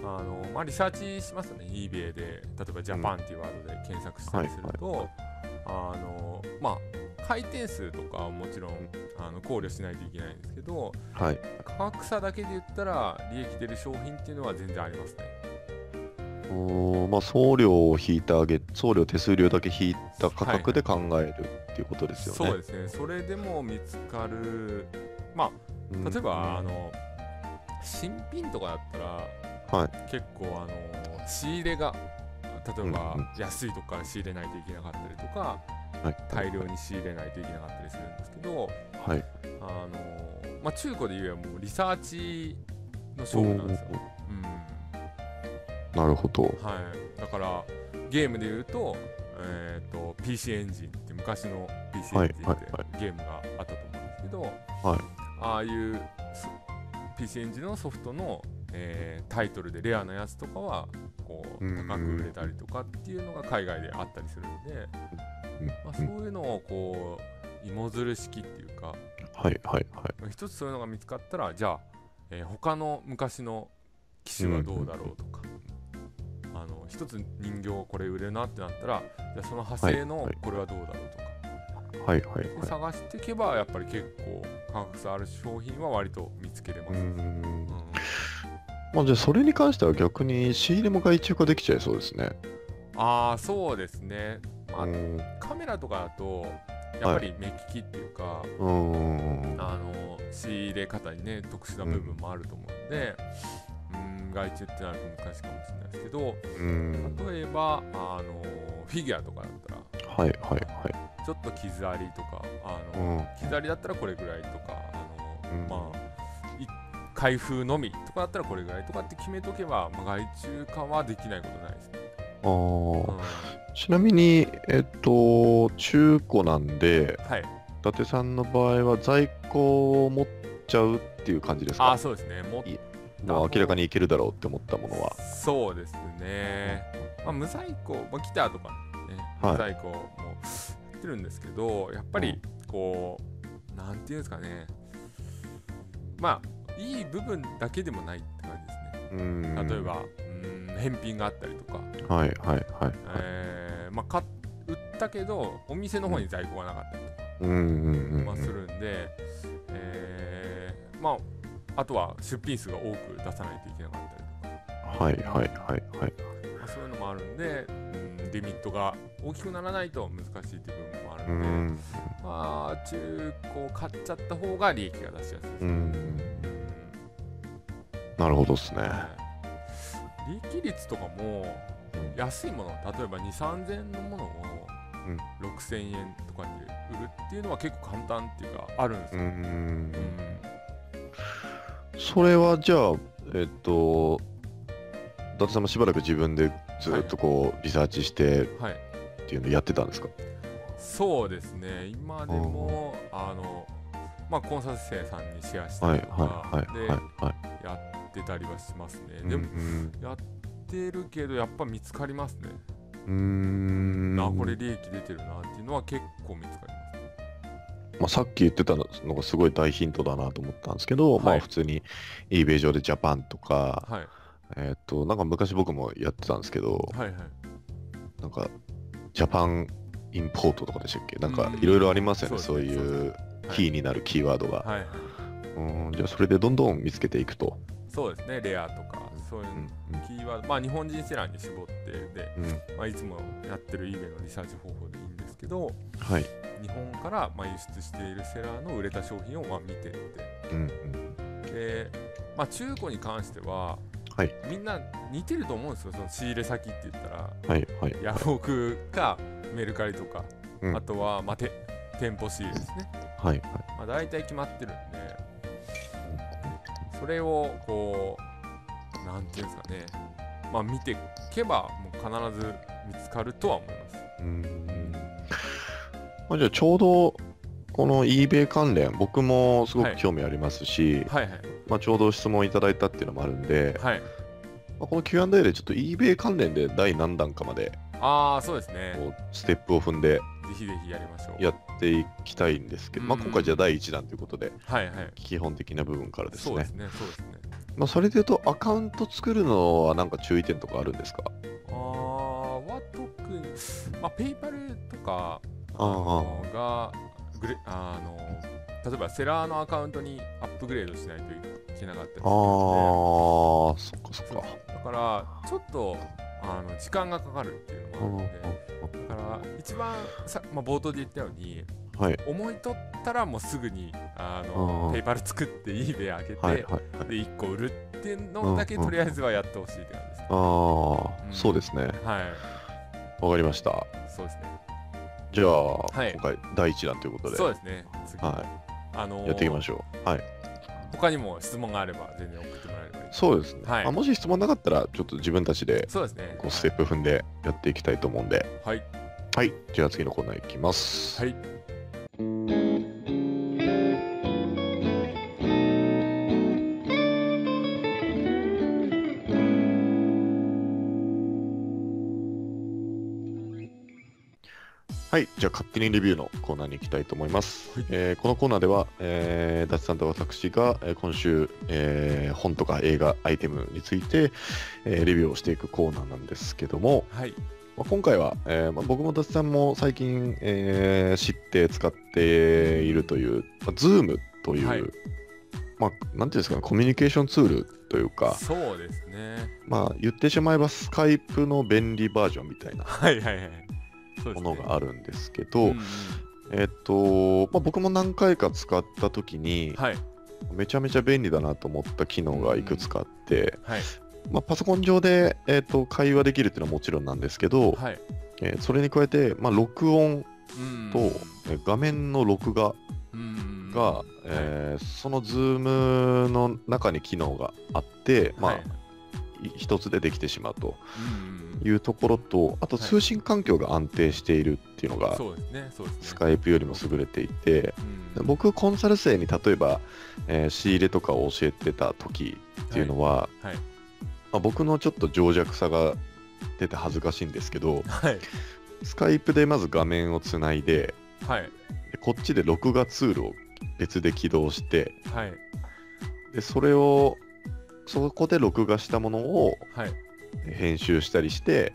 あのまあ、リサーチしますよね、eBay で、例えばジャパンっていうワードで検索したりすると、はい。はい。あのまあ、回転数とかはもちろんあの考慮しないといけないんですけど、はい。価格差だけで言ったら、利益出る商品っていうのは全然ありますね。おーまあ、送料を引いてあげ、送料手数料だけ引いた価格で考えるっていうことですよね。そうですね、それでも見つかる、まうん。あ、例えば、あの新品とかだったら、はい。結構あの、仕入れが、例えば、うんうん。安いとこから仕入れないといけなかったりとか、はい、大量に仕入れないといけなかったりするんですけど、はい。あのまあ、中古で言えばもうリサーチの勝負なんですよ。うんなるほど。はい、だからゲームで言うと,、えー、と PC エンジンって昔の PC エはいンジンってゲームがあったと思うんですけど、はいああいうそ PC エンジンのソフトの、えータイトルでレアなやつとかはこう高く売れたりとかっていうのが海外であったりするので、うんまあ、そういうのをこう芋づる式っていうかはいはいはい。一つそういうのが見つかったらじゃあ、えー他の昔の機種はどうだろうとか、あの一つ人形これ売れるなってなったらじゃあその派生のこれはどうだろうとか、はいはいはい。で探していけばやっぱり結構価格差ある商品は割と見つけれます。うんん。まあじゃあそれに関しては逆に仕入れも外注化できちゃいそうですね。ああそうですね、まあ。カメラとかだとやっぱり目利きっていうか、うーん。あの仕入れ方にね特殊な部分もあると思うので、うん、外注ってなると難しいかもしれないですけど、うーん。例えばあのフィギュアとかだったらはいはいはい。ちょっと傷ありとかあうの、ん。傷ありだったらこれぐらいとかあの、うんまあい開封のみとかだったらこれぐらいとかって決めとけば、まあ、外注化はできないことないですね。あー。うん。ちなみに、えっと、中古なんで、はい、伊達さんの場合は在庫を持っちゃうっていう感じですか？あそうですね。もいもう明らかにいけるだろうって思ったものは。そうですね、まあ、無在庫、まあ、ギターとかね、はい。無在庫もやってるんですけどやっぱりこう、なんていうんですかね。まあいい部分だけでもないって感じですね。例えば、うん、返品があったりとか、はいはいはい。えーまあ、か売ったけどお店の方に在庫がなかったりとか、うんうん。まあ、するんで、えーまああとは出品数が多く出さないといけなかったりとかはいはいはいはい。まあ、そういうのもあるんで、うん、リミットが大きくならないと難しいっていう部分もあうるんで、ん。まあ中古買っちゃった方が利益が出しやすいです、うん。うんなるほどですね。はい利益率とかも安いもの例えば2 3 0 0 0のものをうん。6000円とかで売るっていうのは結構簡単っていうかあるんですうよ、ん。うんそれはじゃあ、えっと、伊達さんもしばらく自分でずっとこう、リサーチしてはい。っていうのをやってたんですか？そうですね。今でもあのまあコンサル生さんにシェアしたはいりとか、はいはいはいはい。でやってたりはしますね、うんでもやってるけどやっぱ見つかりますね、うーん。あこれ利益出てるなっていうのは結構見つかりますね。まあ、さっき言ってたのがすごい大ヒントだなと思ったんですけど、まはい。あ普通に eBay 上でジャパンとか、はい。えっと、なんか昔僕もやってたんですけど、はいはい。なんかジャパンインポートとかでしたっけ？なんかうん。いろいろありますよね、そそういうはい。キーになるキーワードが。はいはい。うんじゃあそれでどんどん見つけていくと。そうですねレアとかそういううん。キーワードまあ日本人セラーに絞ってで、まあ、いつもやってる eBay のリサーチ方法でいいんですけどはい。日本からまあ輸出しているセラーの売れた商品をまあ見てってうんうん。で、まあ、中古に関しては、はい。みんな似てると思うんですよ。その仕入れ先って言ったらはいはい。ヤフオクかメルカリとか、うん。あとは、まあ、て店舗仕入れですね、はいはい。まあ、大体決まってるんでそれをこうなんていうんですかね。まあ見ていけばもう必ず見つかるとは思います。うんまあ、じゃあちょうどこの eBay 関連僕もすごく興味ありますし、はいはい。まあ、ちょうど質問いただいたっていうのもあるんで、はい。まあ、この Q&A でちょっと eBay 関連で第何弾かまでああそうですね。ステップを踏んでぜひぜひやりましょう。やっていきたいんですけど、まあ、うん今回じゃあ第1弾ということではいはい。基本的な部分からですね。そうですねそうですね。まあ、それで言うとアカウント作るのはなんか注意点とかあるんですか？あーは特に、まあ、ペイパルとかあーのがグレあの例えばセラーのアカウントにアップグレードしないといけなかったりああそっかそっか。だからちょっとあの時間がかかるっていうのもあるのでだから一番さ、まあ、冒頭で言ったようにはい。思いとったらもうすぐにあうのん。ペイパル 作って eBay 上げて、はいはいはい。で1個売るっていうのだけとりあえずはやってほしいって感じです。ね、ああ、うん。そうですね。はい。わかりました。そうですね。じゃあ、はい。今回第1弾ということで。そうですね。次、はあのい、やっていきましょう。はい。他にも質問があれば全然送ってそうですね、はい。まあ、もし質問なかったらちょっと自分たちでそうですね。こうステップ踏んでやっていきたいと思うんで。はい。はい。じゃあ次のコーナーいきます。はいじゃあ勝手にレビューのコーナーに行きたいと思います。はい。えーこのコーナーでは、えー、ダチさんと私が、えー今週、えー本とか映画、アイテムについて、えーレビューをしていくコーナーなんですけども、はい。まあ、今回は、えーまあ、僕もダチさんも最近、えー知って使っているという、まあ、Zoom という、はい。まあ、なんていうんですかね、コミュニケーションツールというか、そうですね。まあ、言ってしまえばスカイプの便利バージョンみたいな。はいはいはいものがあるんですけど、うんうん。えっと、まあ、僕も何回か使った時に、はい。めちゃめちゃ便利だなと思った機能がいくつかあって、はい。まあ、パソコン上で、えっと会話できるっていうのはもちろんなんですけど、はい。えーそれに加えて、まあ、録音うん。と、えー画面の録画うんが、えーその Zoom の中に機能があって、まあはい。い一つでできてしまうと。うんいうところと、あとはい。通信環境が安定しているっていうのが、スカイプよりも優れていて、うん。僕、コンサル生に例えば、えー仕入れとかを教えてた時っていうのは、はい。まあ、僕のちょっと情弱さが出て恥ずかしいんですけど、はい。スカイプでまず画面をつないで、はい。でこっちで録画ツールを別で起動して、はい。でそれを、そこで録画したものをはい編集したりして、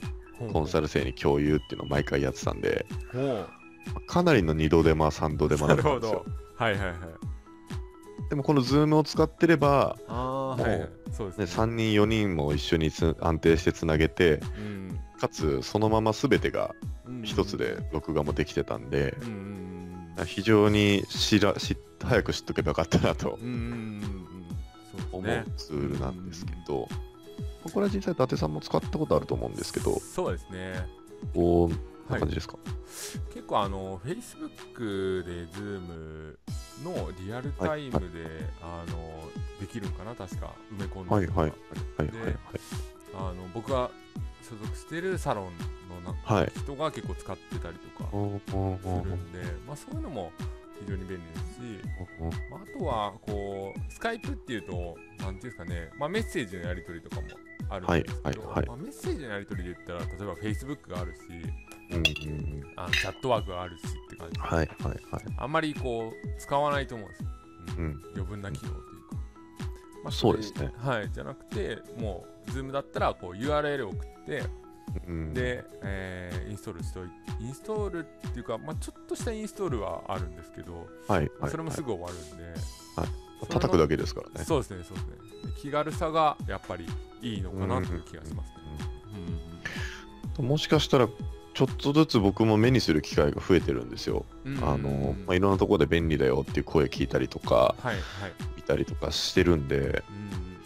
コンサルル生に共有っていうのを毎回やってたんで、もかなりの二度手間、三度手間だったんですよ。ど。はいはいはい。でもこの Zoom を使ってれば、もうはいはい。そうですね、ね3人、4人も一緒につ安定してつなげて、うん。かつそのまま全てがうん。一つで録画もできてたんでう、んうん非常に知ら知っ早く知っとけばよかったなと思うですね。ツールなんですけど、これは実際伊達さんも使ったことあると思うんですけど、そうですね。こんなはい感じですか、結構あの Facebook で Zoom のリアルタイムで、あのできるんかな？確か埋め込んではい、はい、はいはいではい。あの僕が所属してるサロンのなはい。はい人が結構使ってたりとかするんで、まあ、そういうのも非常に便利ですし、まあ、あとはこうスカイプっていうとなんていうんですかね、まあ、メッセージのやり取りとかもあるんですけど、はいはい。はいまあ、メッセージのやり取りで言ったら例えば Facebook があるしうんうんうん。あのチャットワークがあるしって感じ。で、はいはいはい。あんまりこう使わないと思うんですよ、うんうん。余分な機能というか、まあそうですね。はいじゃなくてもう Zoom だったらこう URL を送ってうんで、えーインストールしといてインストールっていうか、まあ、ちょっとしたインストールはあるんですけど、はいまあはいそれもすぐ終わるんで、はい叩くだけですからね。そうですねそうですね。で気軽さがやっぱりいいのかなという気がしますね、もしかしたらちょっとずつ僕も目にする機会が増えてるんですよ。うん。うんあの、まあ、いろんなところで便利だよっていう声聞いたりとかはいはい。見たりとかしてるんで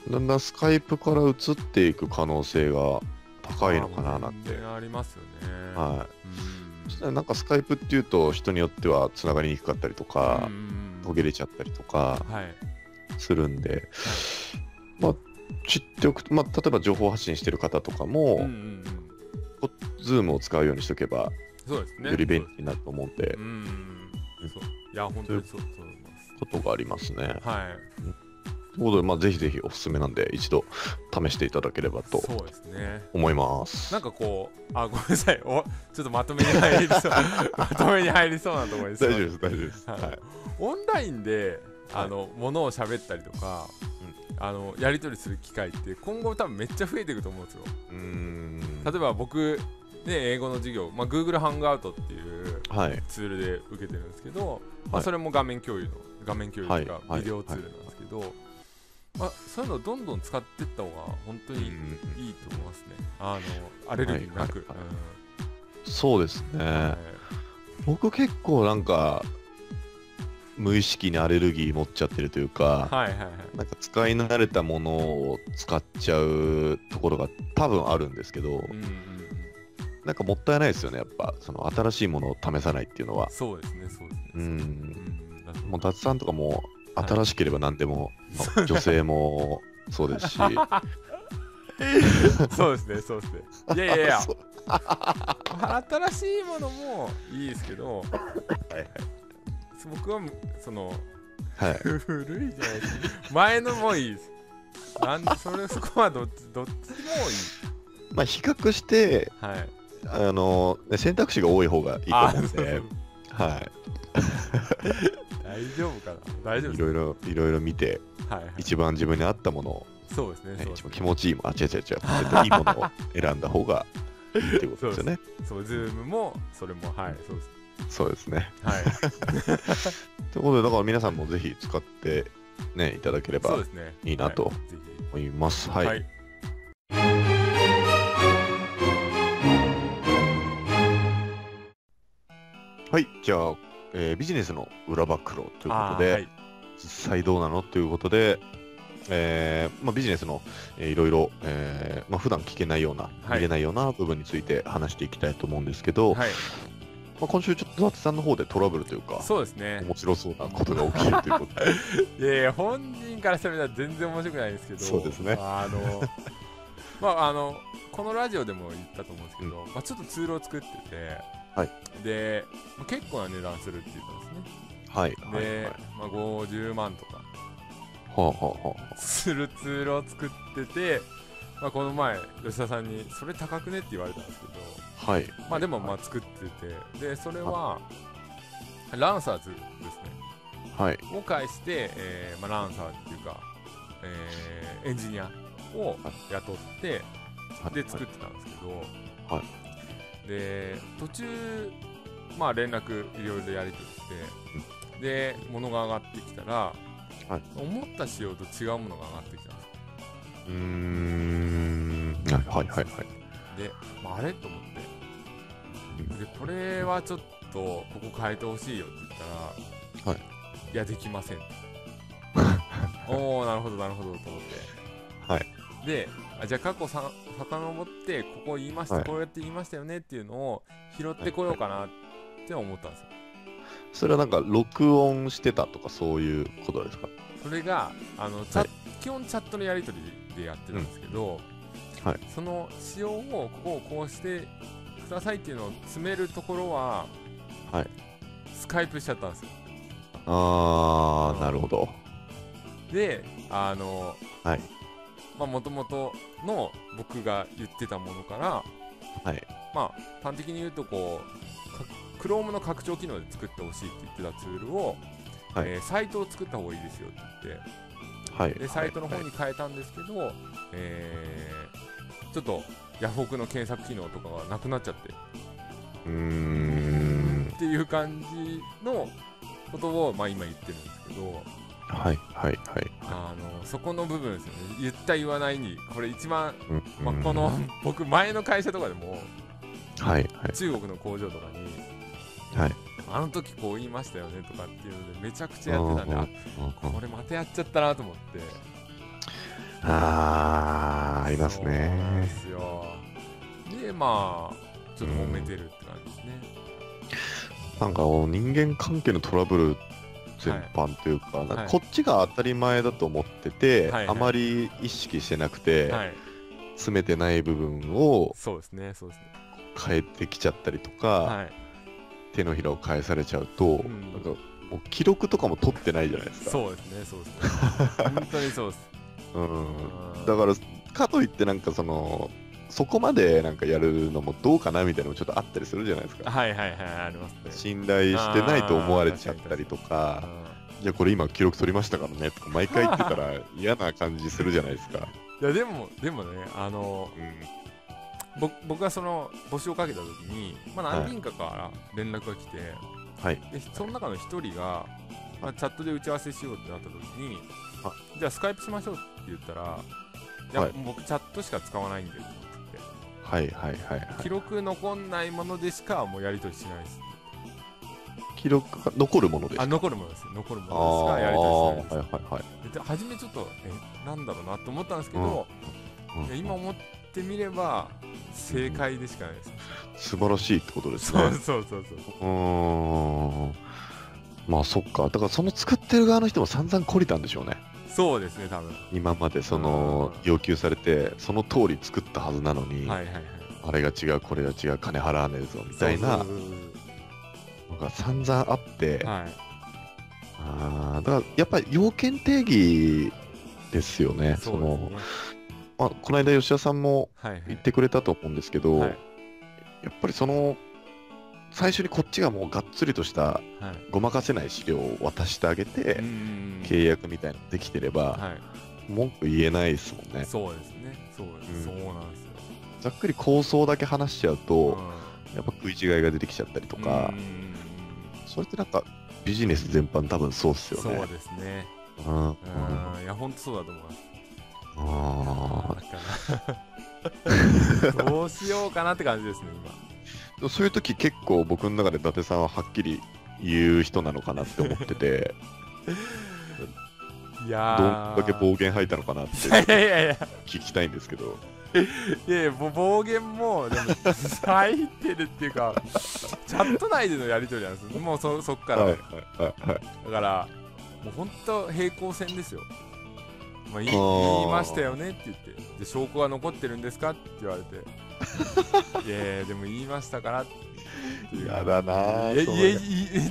うんだんだんスカイプから移っていく可能性が高いのかななんて。ありますよね。はうん。い。そしたらなんかスカイプっていうと人によってはつながりにくかったりとかうんうんうん途切れちゃったりとかはい。するんで、まあ知っておくと、まあ、例えば情報発信してる方とかも、うんうんを使うようにしとけばそうですねより便利になると思うんでう、んそう。いや本当にそうそう思います。ことがありますね。はい。ということで、まあ、ぜひぜひおすすめなんで、一度試していただければとそうですね。思います。なんかこうあごめんなさい。おちょっとまとめに入りそう。まとめに入りそうなところです。大丈夫です、大丈夫です。はい。はい。オンラインではい。あの、ものを喋ったりとか、あのやり取りする機会って今後多分めっちゃ増えていくと思うんですよ。うーん。例えば僕ね英語の授業、まあ、Google ハンガウトっていうはい。ツールで受けてるんですけど、まあ、はいそれも画面共有の画面共有というか、はい。ビデオツールなんですけど、まあ、そういうのをどんどん使っていった方が本当にうんいいと思いますね。あのアレルギーなく、はい。はい。そうですうんね。僕結構なんか、無意識にアレルギー持っちゃってるというか、はいはいはい。なんか使い慣れたものを使っちゃうところが多分あるんですけど、うんうんうん。なんかもったいないですよね、やっぱ。その新しいものを試さないっていうのは。そうですねそうですね。う。うんんだと思もう脱さんとかもはい新しければ何でも、まあ女性もそうですし。そうですねそうですね。いやいやいや。新しいものもいいですけどはいはい僕はそのはい。古いじゃないですか。前のもいいです。なんでそれそこはどっちどっちもいい。まあ比較して、はい。あの、ね、選択肢が多い方がいいとあ思う。んで、は大丈夫かな。大丈夫い。ろいろ、いろいろ見て、はいはい。一番自分に合ったものを、そうですねね、一番気持ちいいもの、あ、違う違う違う、絶対いいものを選んだ方がいいってことですよね。そうズームもそれもはいそうですそうですね。はい。ということで、だから皆さんもぜひ使ってね、いただければそうですね。いいなと思います。はい。はい。はい、じゃあ、えービジネスの裏暴露ということで、はい。実際どうなの？ということで、えーまあ、ビジネスの、えーいろいろ、えーまあ、普段聞けないような、はい。見れないような部分について話していきたいと思うんですけど、はいまあ、今週ちょっと雑さんの方でトラブルというか、そうですね。面白そうなことが起きるということで、いやいや本人からしたら全然面白くないんですけどそうですね。あの まああのこのラジオでも言ったと思うんですけど、まあ、ちょっとツールを作ってて、はい。で、まあ、結構な値段するって言ったんですね。はい、で、はい、はい。まあ、50万とかはあ、はあ、はあ。するツールを作ってて、まあ、この前吉田さんに「それ高くね?」って言われたんですけどはい。まあでもまあ作っててでそれはランサーズですねはい。を介して、えーまあ、ランサーっていうか、えーエンジニアを雇ってはいで作ってたんですけど、はで途中まあ連絡いろいろやり取りして、で物が上がってきたら、はい思った仕様と違うものが上がってきたんですようーん。はい、はい、はい。で、まあ、あれと思って。でこれはちょっとここ変えてほしいよって言ったら、はい、いやできません。おおなるほどなるほどと思って。はい。であじゃあ過去さ遡ってここ言いました、はい。こうやって言いましたよねっていうのを拾ってこようかなって思ったんですよ、それはなんか、録音してたとか、そういうことですか？それがあのチャ、はい。基本チャットのやり取りでやってたんですけど、はいその仕様をここをこうしてくださいっていうのを詰めるところは、はいスカイプしちゃったんですよあー、なるほど。であのはい。まあもともとの僕が言ってたものからはい。まあ端的に言うとこうか Chrome の拡張機能で作ってほしいって言ってたツールを、はいえーサイトを作った方がいいですよって言ってはい。でサイトの方はいに変えたんですけど、えーちょっとヤフオクの検索機能とかがなくなっちゃってうーん。っていう感じのことを、まあ、今言ってるんですけどはい。はい。はい。あのそこの部分ですよね言った言わないにこれ一番、うんまあ、この僕前の会社とかでもはい。はい。中国の工場とかにはい。あの時こう言いましたよねとかっていうのでめちゃくちゃやってたんでこれまたやっちゃったなと思ってあー、ありますそうなんでね。すよ。でまあちょっと揉めてるって感じですね、なんかこう人間関係のトラブル全般というか、なんかはいこっちが当たり前だと思ってて、はい。はい。あまり意識してなくて、はい。詰めてない部分をそうですねそうですね。変えてきちゃったりとか、はい。手のひらを返されちゃうと、ん。なんかもう記録とかも取ってないじゃないですか。そうですねそうですね。本当にそうです。うん、うんだからかといってなんかそのそこまでなんかやるのもどうかなみたいなのもちょっとあったりするじゃないですか。はいはいはいありますね信頼してないと思われちゃったりとか、いやこれ今記録取りましたからねとか毎回言ってたら嫌な感じするじゃないですか。いやでもでもねあのうん、僕僕がその募集をかけた時に、まあ、何人かから連絡が来て、はい。でその中の一人が、まあ、チャットで打ち合わせしようってなった時に、はじゃあスカイプしましょうって言ったら、いや、はい僕チャットしか使わないんでって言ってはいはいはいはい。記録残んないものでしかもうやり取りしないです記録が残るものですか？あ残るものです残るあものでしか？やり取りしないですーはいはいはい。で初めちょっとえなんだろうなと思ったんですけど、うんいや今思ってみれば正解でしかないです、素晴らしいってことですね。そうそうそうそううーん。まあそっか。だからその作ってる側の人も散々懲りたんでしょうね。そうですね多分。今までそのうん要求されて、その通り作ったはずなのに、はいはいはい。あれが違う、これが違う、金払わねえぞみたいなのが散々あって、はい。あーだからやっぱり要件定義ですよね。そね。まあ、この間吉田さんもはいはい。言ってくれたと思うんですけど、はい。やっぱりその、最初にこっちがもうがっつりとしたはい。ごまかせない資料を渡してあげて、契約みたいなのできてれば、はい。文句言えないですもんね。そうですね。そうです、うん。そうなんですよ。ざっくり構想だけ話しちゃうと、うん。やっぱ食い違いが出てきちゃったりとか、それってなんかビジネス全般多分そうっすよね。そうですね。うん。うん。うん。いや本当そうだと思います。あだから どうしようかなって感じですねーそういう時結構僕の中で伊達さんははっきり言う人なのかなって思ってて、今 いやどーんだけ暴言吐いたのかなって いやいやいや。いや聞きたいんですけど。いやいや暴言もでも入ってるっていうかチャット内でのやり取りなんですよ。もうそそっから、はいはいはい。はい。だからもう本当平行線ですよ、まあ、言いましたよねって言って。で証拠が残ってるんですかって言われていやいやでも言いましたからっていうやだなめっ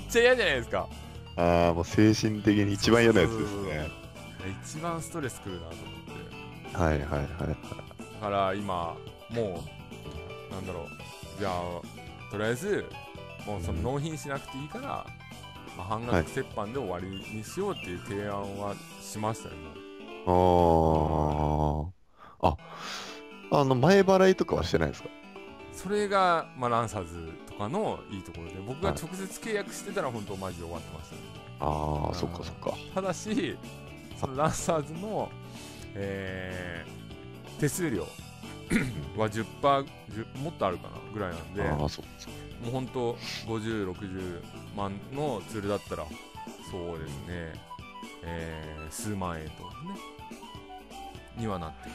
ちゃ嫌じゃないですかああ、もう精神的に一番嫌なやつですね。一番ストレスくるなと思ってはいはいはい。だから今もうなんだろうじゃあとりあえずもうその納品しなくていいから、まあ、半額折半で終わりにしようっていう提案はしましたよ、もうああ。あ、あの、前払いとかはしてないですか？それが、まあ、ランサーズとかのいいところで僕がはい。直接契約してたら本当マジで終わってましたね。ああ、うんそっかそっか。ただしそのランサーズの、えー手数料 は 10%, 10もっとあるかなぐらいなんでああ、そ。もう本当50、60万のツールだったら、そうですね、えー数万円とかね、にはなってくる。ん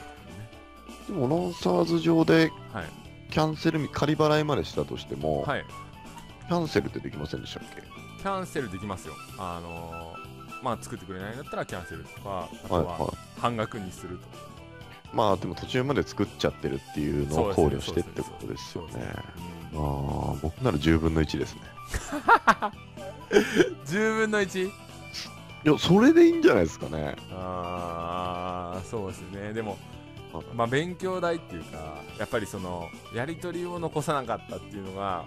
でも、ランサーズ上ではい。キャンセルみ、仮払いまでしたとしても、はい。キャンセルってできませんでしたっけ？キャンセルできますよ。あのーまあ、作ってくれないんだったらキャンセルとか、あとはいはは半額にすると。い。まあ、でも途中まで作っちゃってるっていうのを考慮してってことですよね。ああ、僕なら10分の1ですね。10分の 1? いや、それでいいんじゃないですかね。ああ、そうですね。でもはい、まあ、勉強代っていうか、やっぱりその、やり取りを残さなかったっていうのが、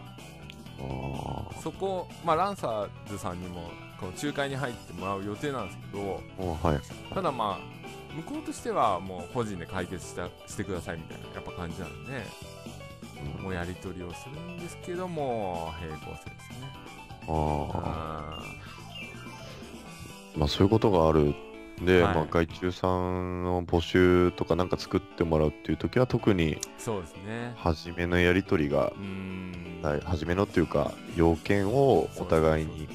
あそこ、まあ、ランサーズさんにもこの仲介に入ってもらう予定なんですけどはい。ただまあ向こうとしてはもう個人で解決したしてくださいみたいなやっぱ感じなんでうん。もうやり取りをするんですけども平行線ですね。ああ。あまあそういうことがあるんで、はい。まあ外注さんの募集とかなんか作ってもらうっていう時は特にーそうですね。初めのやり取りがう、ーん。はい初めのっていうか要件をお互いに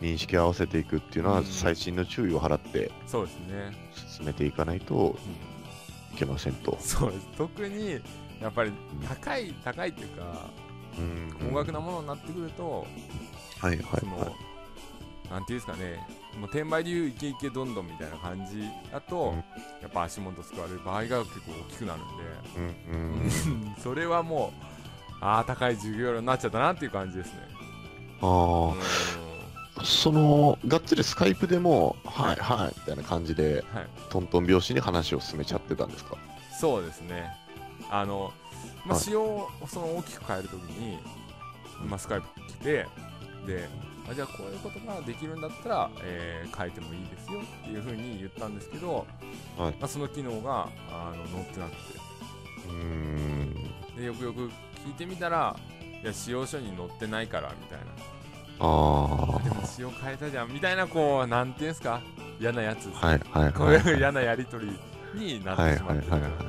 認識合わせていくっていうのはうん。最新の注意を払ってそうですね、進めていかないとうんいけませんと。そうです。特にやっぱり高い高いっていうかうん。高額なものになってくると、はいはいその、はい。なんていうんですかね、もう転売でいうイケイケどんどんみたいな感じ。だと、うん。やっぱ足元救われる場合が結構大きくなるんうんうんで、それはもう、ああ、高い授業料になっちゃったなっていう感じですね。あうん。あ、その、がっつりスカイプでも、はいはい。みたいな感じで、はい、トントン拍子に話を進めちゃってたんですか？そうですね。あの、まあ、はい。仕様をその大きく変えるときに、まあ、スカイプ来て、で、あじゃあこういうことができるんだったら、えー変えてもいいですよっていうふうに言ったんですけど、はいまあ、その機能があの載ってなくて、うーん。でよくよく聞いてみたらいや使用書に載ってないからみたいなあでも仕様変えたじゃんみたいなこうなんていうんですか？嫌なやつ、あ。はいはいこうはい。いう嫌なやり取りになってしまってるはいはいはい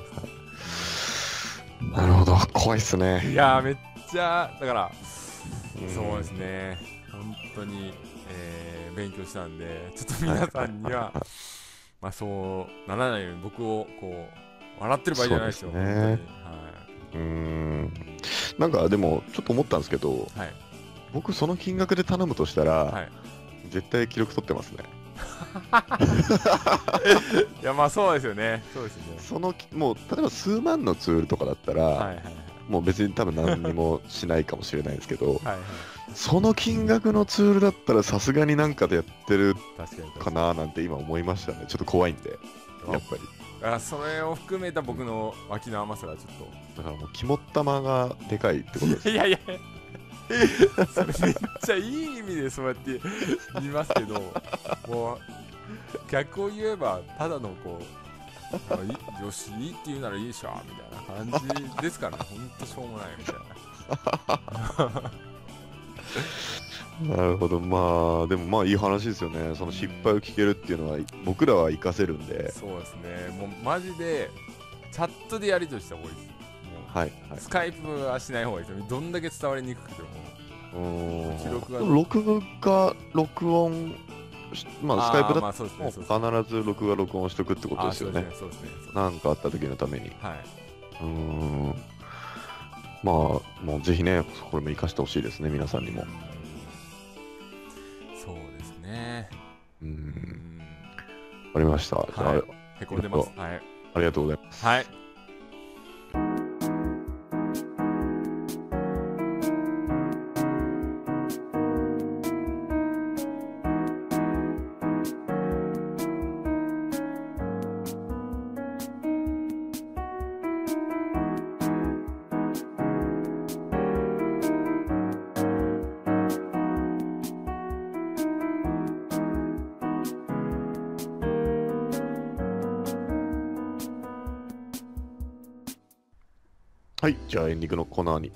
なるほど。怖いっすね。いやーめっちゃだからうんそうですね本当に、えー勉強したんでちょっと皆さんには まあそうならないように僕をこう笑ってる場合じゃないですよすね。本うーん。なんかでも、ちょっと思ったんですけど、はい。僕その金額で頼むとしたら、はい。絶対記録取ってますね。いやまあそうですよね。そうですよね。その、もう、例えば数万のツールとかだったら、はいはい。もう別に多分何にもしないかもしれないですけど、はいはいその金額のツールだったらさすがになんかでやってる確かななんて今思いましたね。ちょっと怖いんで、やっぱり。あそれを含めた僕の脇の甘さがちょっだからもう肝っ玉がでかいってことですと いやいや。それめっちゃいい意味でそうやって言いますけどもう逆を言えばただのこうあいいよしいいって言うならいいでしょみたいな感じですからね。ほんとしょうもないみたいな なるほど。まあでもまあいい話ですよね。その失敗を聞けるっていうのは僕らは活かせるんで。そうですね。もうマジでチャットでやり取りした方がいいです。はいはい。スカイプはしない方がいいです。よどんだけ伝わりにくくても。うーん。記録が。でも録画録音しまあスカイプだとね必ず録画録音しとくってことですよね。ねね。なんかあった時のために。はい、うーんまあもうぜひねこれも活かしてほしいですね皆さんにも。そうですね。ううん。んわかりました、じゃあはい。へこんでます。はい。ありがとうございます。はいはい。じゃあエンディングのコーナーに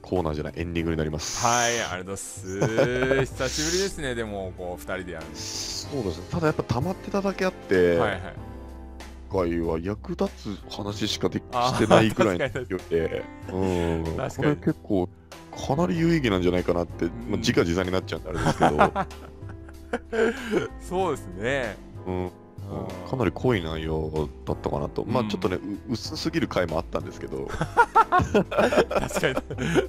コーナーじゃないエンディングになります。はいありがとうございます。久しぶりですねでもこう二人でやるそうですね。ただやっぱ溜まってただけあって、はいはい。今回は役立つ話しかでしてないぐらいの勢いで、うん、これ結構かなり有意義なんじゃないかなって、まあ、うん自画自賛になっちゃうんであれですけど、そうですね。うん、うんかなり濃い内容だったかなと、まあうんちょっとねう薄すぎる回もあったんですけど。確かに。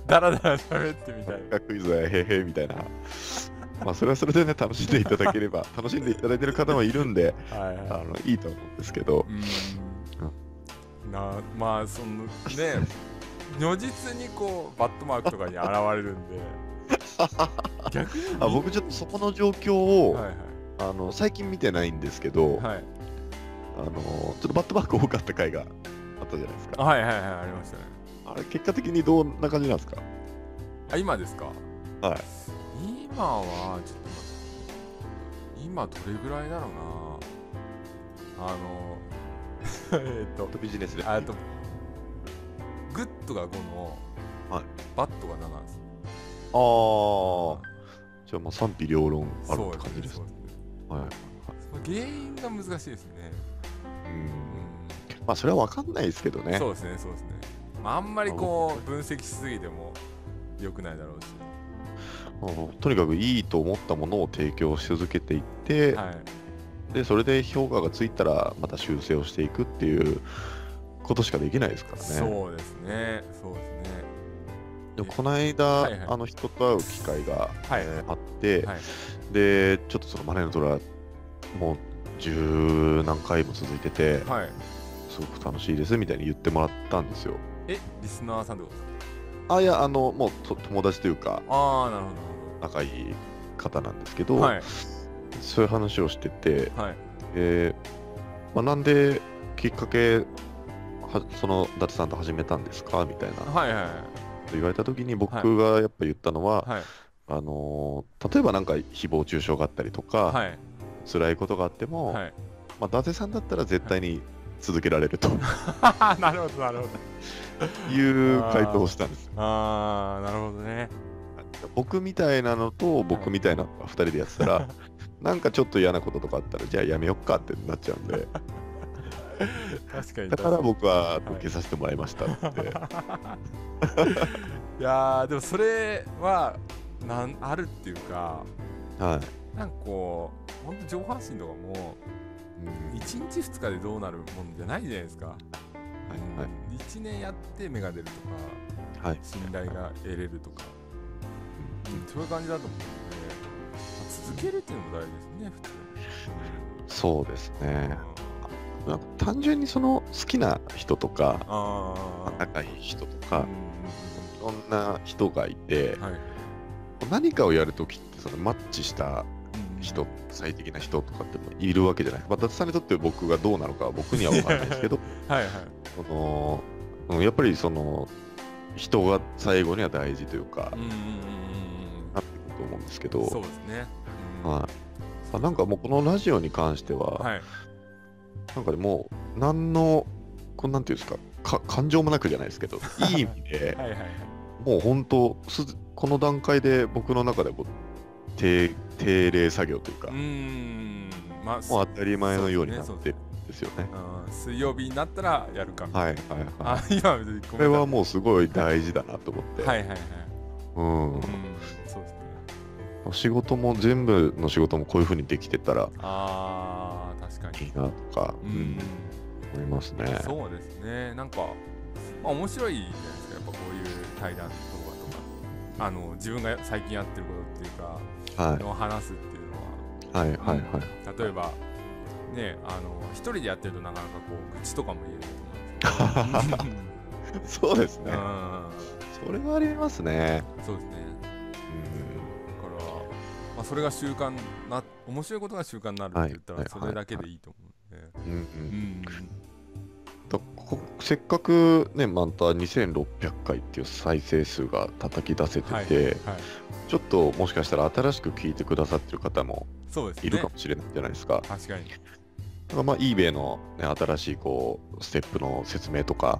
ダラダラ喋ってみたい。クイズはへへみたいな。まあそれはそれでね楽しんでいただければ 楽しんでいただいてる方もいるんではいはい。あのいいと思うんですけど。うん。なまあそのね如実にこうバットマークとかに現れるんで。逆にあ僕ちょっとそこの状況を、はいあの最近見てないんですけど、はい。はいあのちょっとバッドマーク多かった回があったじゃないですか。はいはいはいありましたね。あれ、結果的にどんな感じなんですか？あ今ですか？はい。今はちょっと待って。今どれぐらいだろうな？あの えっとビジネスで。あとグッドが5の、はい。バッドが7なんです。あー。じゃあまあ賛否両論あるって感じですね。はい。その原因が難しいですね。うん。うまあそれは分かんないですけどね。んそうですねそうですね、まあ、あんまりこう分析しすぎても良くないだろうし。うん。とにかくいいと思ったものを提供し続けていって、はい。でそれで評価がついたらまた修正をしていくっていうことしかできないですからね。そうですね。そうですねでもこの間、はいはい。あの人と会う機会が、はい。えーあって、はい。でちょっとそのマネーの虎もう十何回も続いててはい。すごく楽しいですみたいに言ってもらったんですよ。えリスナーさんってことですあいやあのもうと友達というかかああなるほ仲いい方なんですけど、どはい。そういう話をしてて、はい。えーまあ、なんできっかけはその伊達さんと始めたんですか？みたいな。はいはい言われた時に僕がやっぱ言ったのは、はい。あのー例えばなんか誹謗中傷があったりとか、はい。辛いことがあっても、はい。まあ、伊達さんだったら絶対に続けられると。なるほどなるほど。いう回答をしたんですよ。ああなるほどね。僕みたいなのと僕みたいなのが2人でやってたら、なんかちょっと嫌なこととかあったらじゃあやめよっかってなっちゃうんで 確かに。だから僕ははい消させてもらいましたって、い。やーでもそれはなんあるっていうかはい。なんかこうほんと上半身とかもうん1日2日でどうなるもんじゃないじゃないですか、はいはい。うん、1年やって芽が出るとかはい。信頼が得れるとか、うん、そういう感じだと思うので、まあ続けるっていうのも大事ですね普通そうですね。うんなんか単純にその好きな人とか仲いい人とうん。かいろんな人がいてはい。何かをやるときってそのマッチしたうん。人、最適な人とかってもいるわけじゃない。まあ、伊達さんにとって僕がどうなのかは僕には分からないですけど、はいはい。そのうんやっぱりその人が最後には大事というか、なってくると思うんですけど、うんそうですね、あなんかもうこのラジオに関しては、はいなんかでもう何のこうなんていうんですかか感情もなくじゃないですけど いい意味でもう本当すこの段階で僕の中でこう定定例作業というか、うーんまあもう当たり前のようになってるんですよね。うん水曜日になったらやるか。はいはいあはい。これはもうすごい大事だなと思って、はいはいはい。うん。うんそうですね。仕事も全部の仕事もこういう風にできてたらあかに。いいなとか、ううんん思いますね。そうですね。なんか、まあ、面白いじゃないですか。やっぱこういう対談動画とか。あの自分が最近やってることっていうかはい。のを話すっていうのは。はいはいはい。例えばねあの一人でやってるとなかなかこう愚痴とかも言えないと思うんですけど そうですね。うん。それはありますね。そうですね。うん。だから、まあ、それが習慣な面白いことが習慣になるって言ったはい。らそれだけでいいと思う。んせっかくねまた2600回っていう再生数が叩き出せてて、はいはいちょっともしかしたら新しく聞いてくださってる方もいるかもしれないじゃないですか。確かに。だからまあ eBay の、ね、新しいこうステップの説明とか、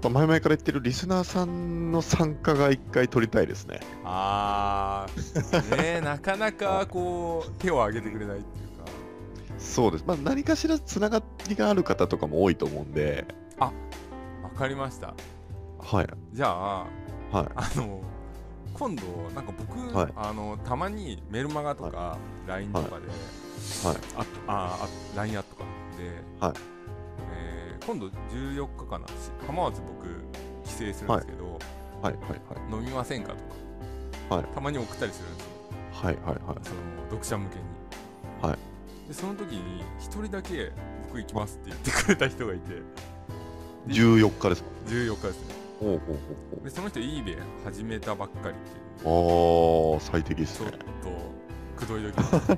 ぱ前々から言ってるリスナーさんの参加が一回取りたいですね。あーね なかなかこう手を挙げてくれないっていうかそうです。まあ何かしらつながりがある方とかも多いと思うんで、わかりましたはい。じゃあはい。あの今度なんか僕、はいあのたまにメルマガとか LINE とかで、はい。あああ LINE アットかで、はいえー今度14日かな。し浜松僕帰省するんですけど、はい。はい。はい。飲みませんかとか、はい。たまに送ったりするんですよ。はい。はい。はい。その読者向けに。はい。でその時に一人だけ僕行きますって言ってくれた人がいて。14日ですか？14日ですね。おうおうおうでその人 eBay 始めたばっかりってああ、最適ですちょっねと。くどいときます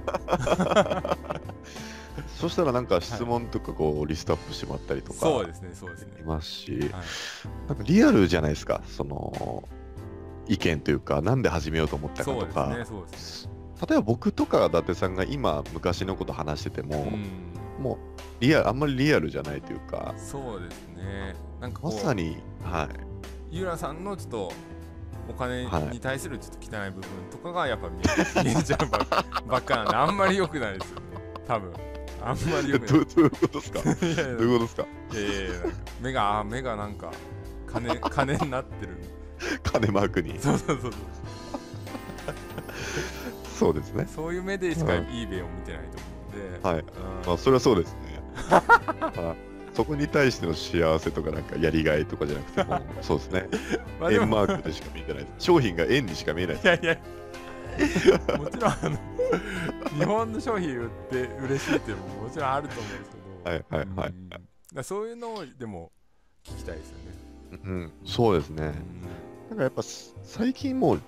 そしたらなんか質問とかこうリストアップしてもらったりとか、そうですねそうですね。いますし、はい。なんかリアルじゃないですか、その意見というか、なんで始めようと思ったかとか、例えば僕とか伊達さんが今、昔のこと話してても、うん。もうリアル、あんまりリアルじゃないというか、そうですね。なんかまさに、はい、ゆらさんのちょっとお金はいに対するちょっと汚い部分とかがやっぱ見え ちゃうばばっかなんであんまり良くないですよね。多分あんまり良くどなうどういうことですか？どういうことですか？いやいやいや目があ目がなんか金 金になってる金マークに。そうそうそうそうですね。そういう目でしかうん eBay を見てないと思うんで、はい。うんまあ、それはそうですね。はいそこに対しての幸せとかなんかやりがいとかじゃなくても、そうですね。円マークでしか見てない。商品が円にしか見えないい。やいやもちろんあの日本の商品売って嬉しいっていうのももちろんあると思うんですけど、はいはいはいうんだそういうのをでも聞きたいですよね。うん、そうですね。なんかやっぱす最近もう、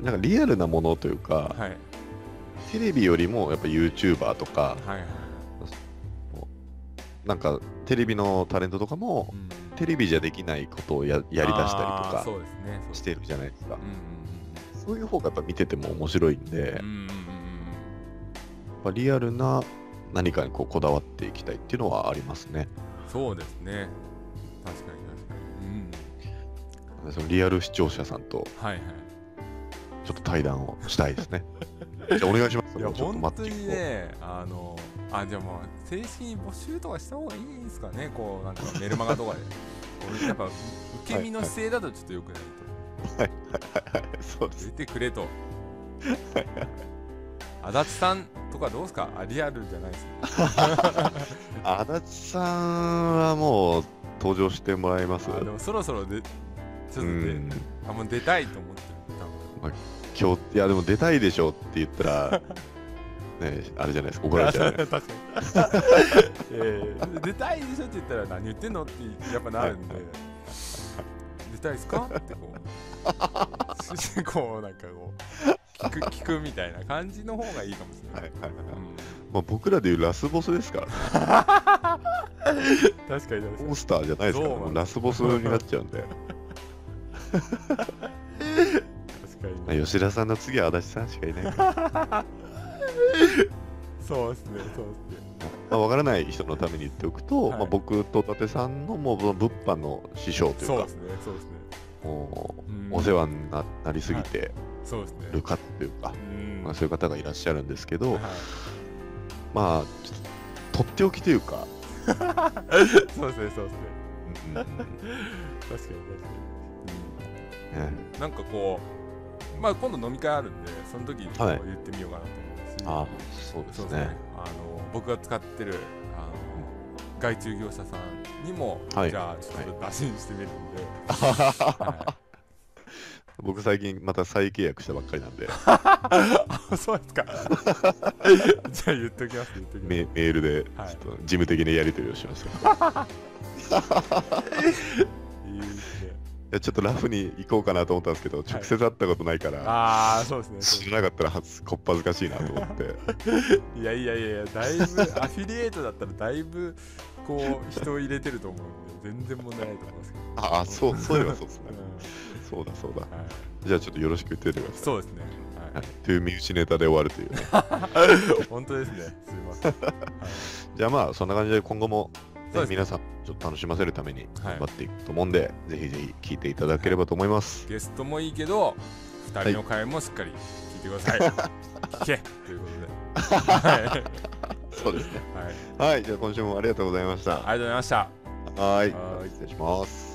なんかリアルなものというか、うんはいテレビよりもやっぱ YouTuber とか、はいはい。なんかテレビのタレントとかも、うんテレビじゃできないことをややりだしたりとかそうですね。そうしてるじゃないですかう。んそういう方がやっぱ見てても面白いんで、やっうんうリアルな何かにこうこだわっていきたいっていうのはありますね。そうですね。確かに確かに。うん。そのリアル視聴者さんとはいはい。ちょっと対談をしたいですね。じゃあお願いします。いや、本当にね、あの、あ、じゃあもう、正式に募集とかした方がいいんですかね、こう、なんかメルマガとかで。やっぱ、受け身の姿勢だとちょっと良くないと。はいはいはいはい。そうです。出てくれと。足立さんとかどうですか？あリアルじゃないですか。足立さんはもう登場してもらいます。あでもそろそろで、ちょっとで、うんあ、もう出たいと思ってる。今日いやでも出たいでしょって言ったら ねあれじゃないですか怒られちゃう 確かに。えー、出たいでしょって言ったら何言ってんのってやっぱなるんで、出たいですか？ってこう、こうなんかこう、聞く 聞くみたいな感じの方がいいかもしれない。い、ははいはい。うん。まあ僕らでいうラスボスですから、ね、確かにモンスターじゃないですから、ラスボスになっちゃうんで。確かに。ね吉田さんの次は足立さんしかいないから。そうですねそうですね。まあ、わからない人のために言っておくと、はい。まあ、僕と伊達さんのもう物販の師匠というか。そうですねそうですねもうお世話にななりすぎてそうですね。る方というか、うん。まあ、そういう方がいらっしゃるんですけど、はい。まあちょっととっておきというか、そうですねそうですね。うんうん確かに確かに、ね。うん、なんかこうまあ今度飲み会あるんでその時に言ってみようかなと思うし、ああそうですね。ね。あの僕が使ってる外注業者さんにも、はい。じゃあちょっと打診してみるんで、は僕最近また再契約したばっかりなんで。そうですか。じゃあ言っときます言っときます。メメールではい。ちょっと事務的なやり取りをしますよ、い いやちょっとラフに行こうかなと思ったんですけど直接会ったことないから、ああそうですね。そう知らなかったらはずこっぱずかしいなと思って。いやいやいやいやだいぶアフィリエイトだったらだいぶこう人を入れてると思うんで全然問題ないと思いますけど。ああそうそういえばそうですね。うん。そうだそうだ。はい。じゃあちょっとよろしく言っててください。そうですね。は、はい。という身内ネタで終わるという 本当ですね。すいません、はい。じゃあまあそんな感じで今後も、ねそうですね。皆さんちょっと楽しませるためにはい。頑張っていくと思うんで、ぜひぜひ聞いていただければと思います、ゲストもいいけど2人の会もしっかり聞いてください、聞け。ということで。はい、はい、そうですね。はい、はい。じゃあ今週もありがとうございました。ありがとうございました。はい。はい。失礼します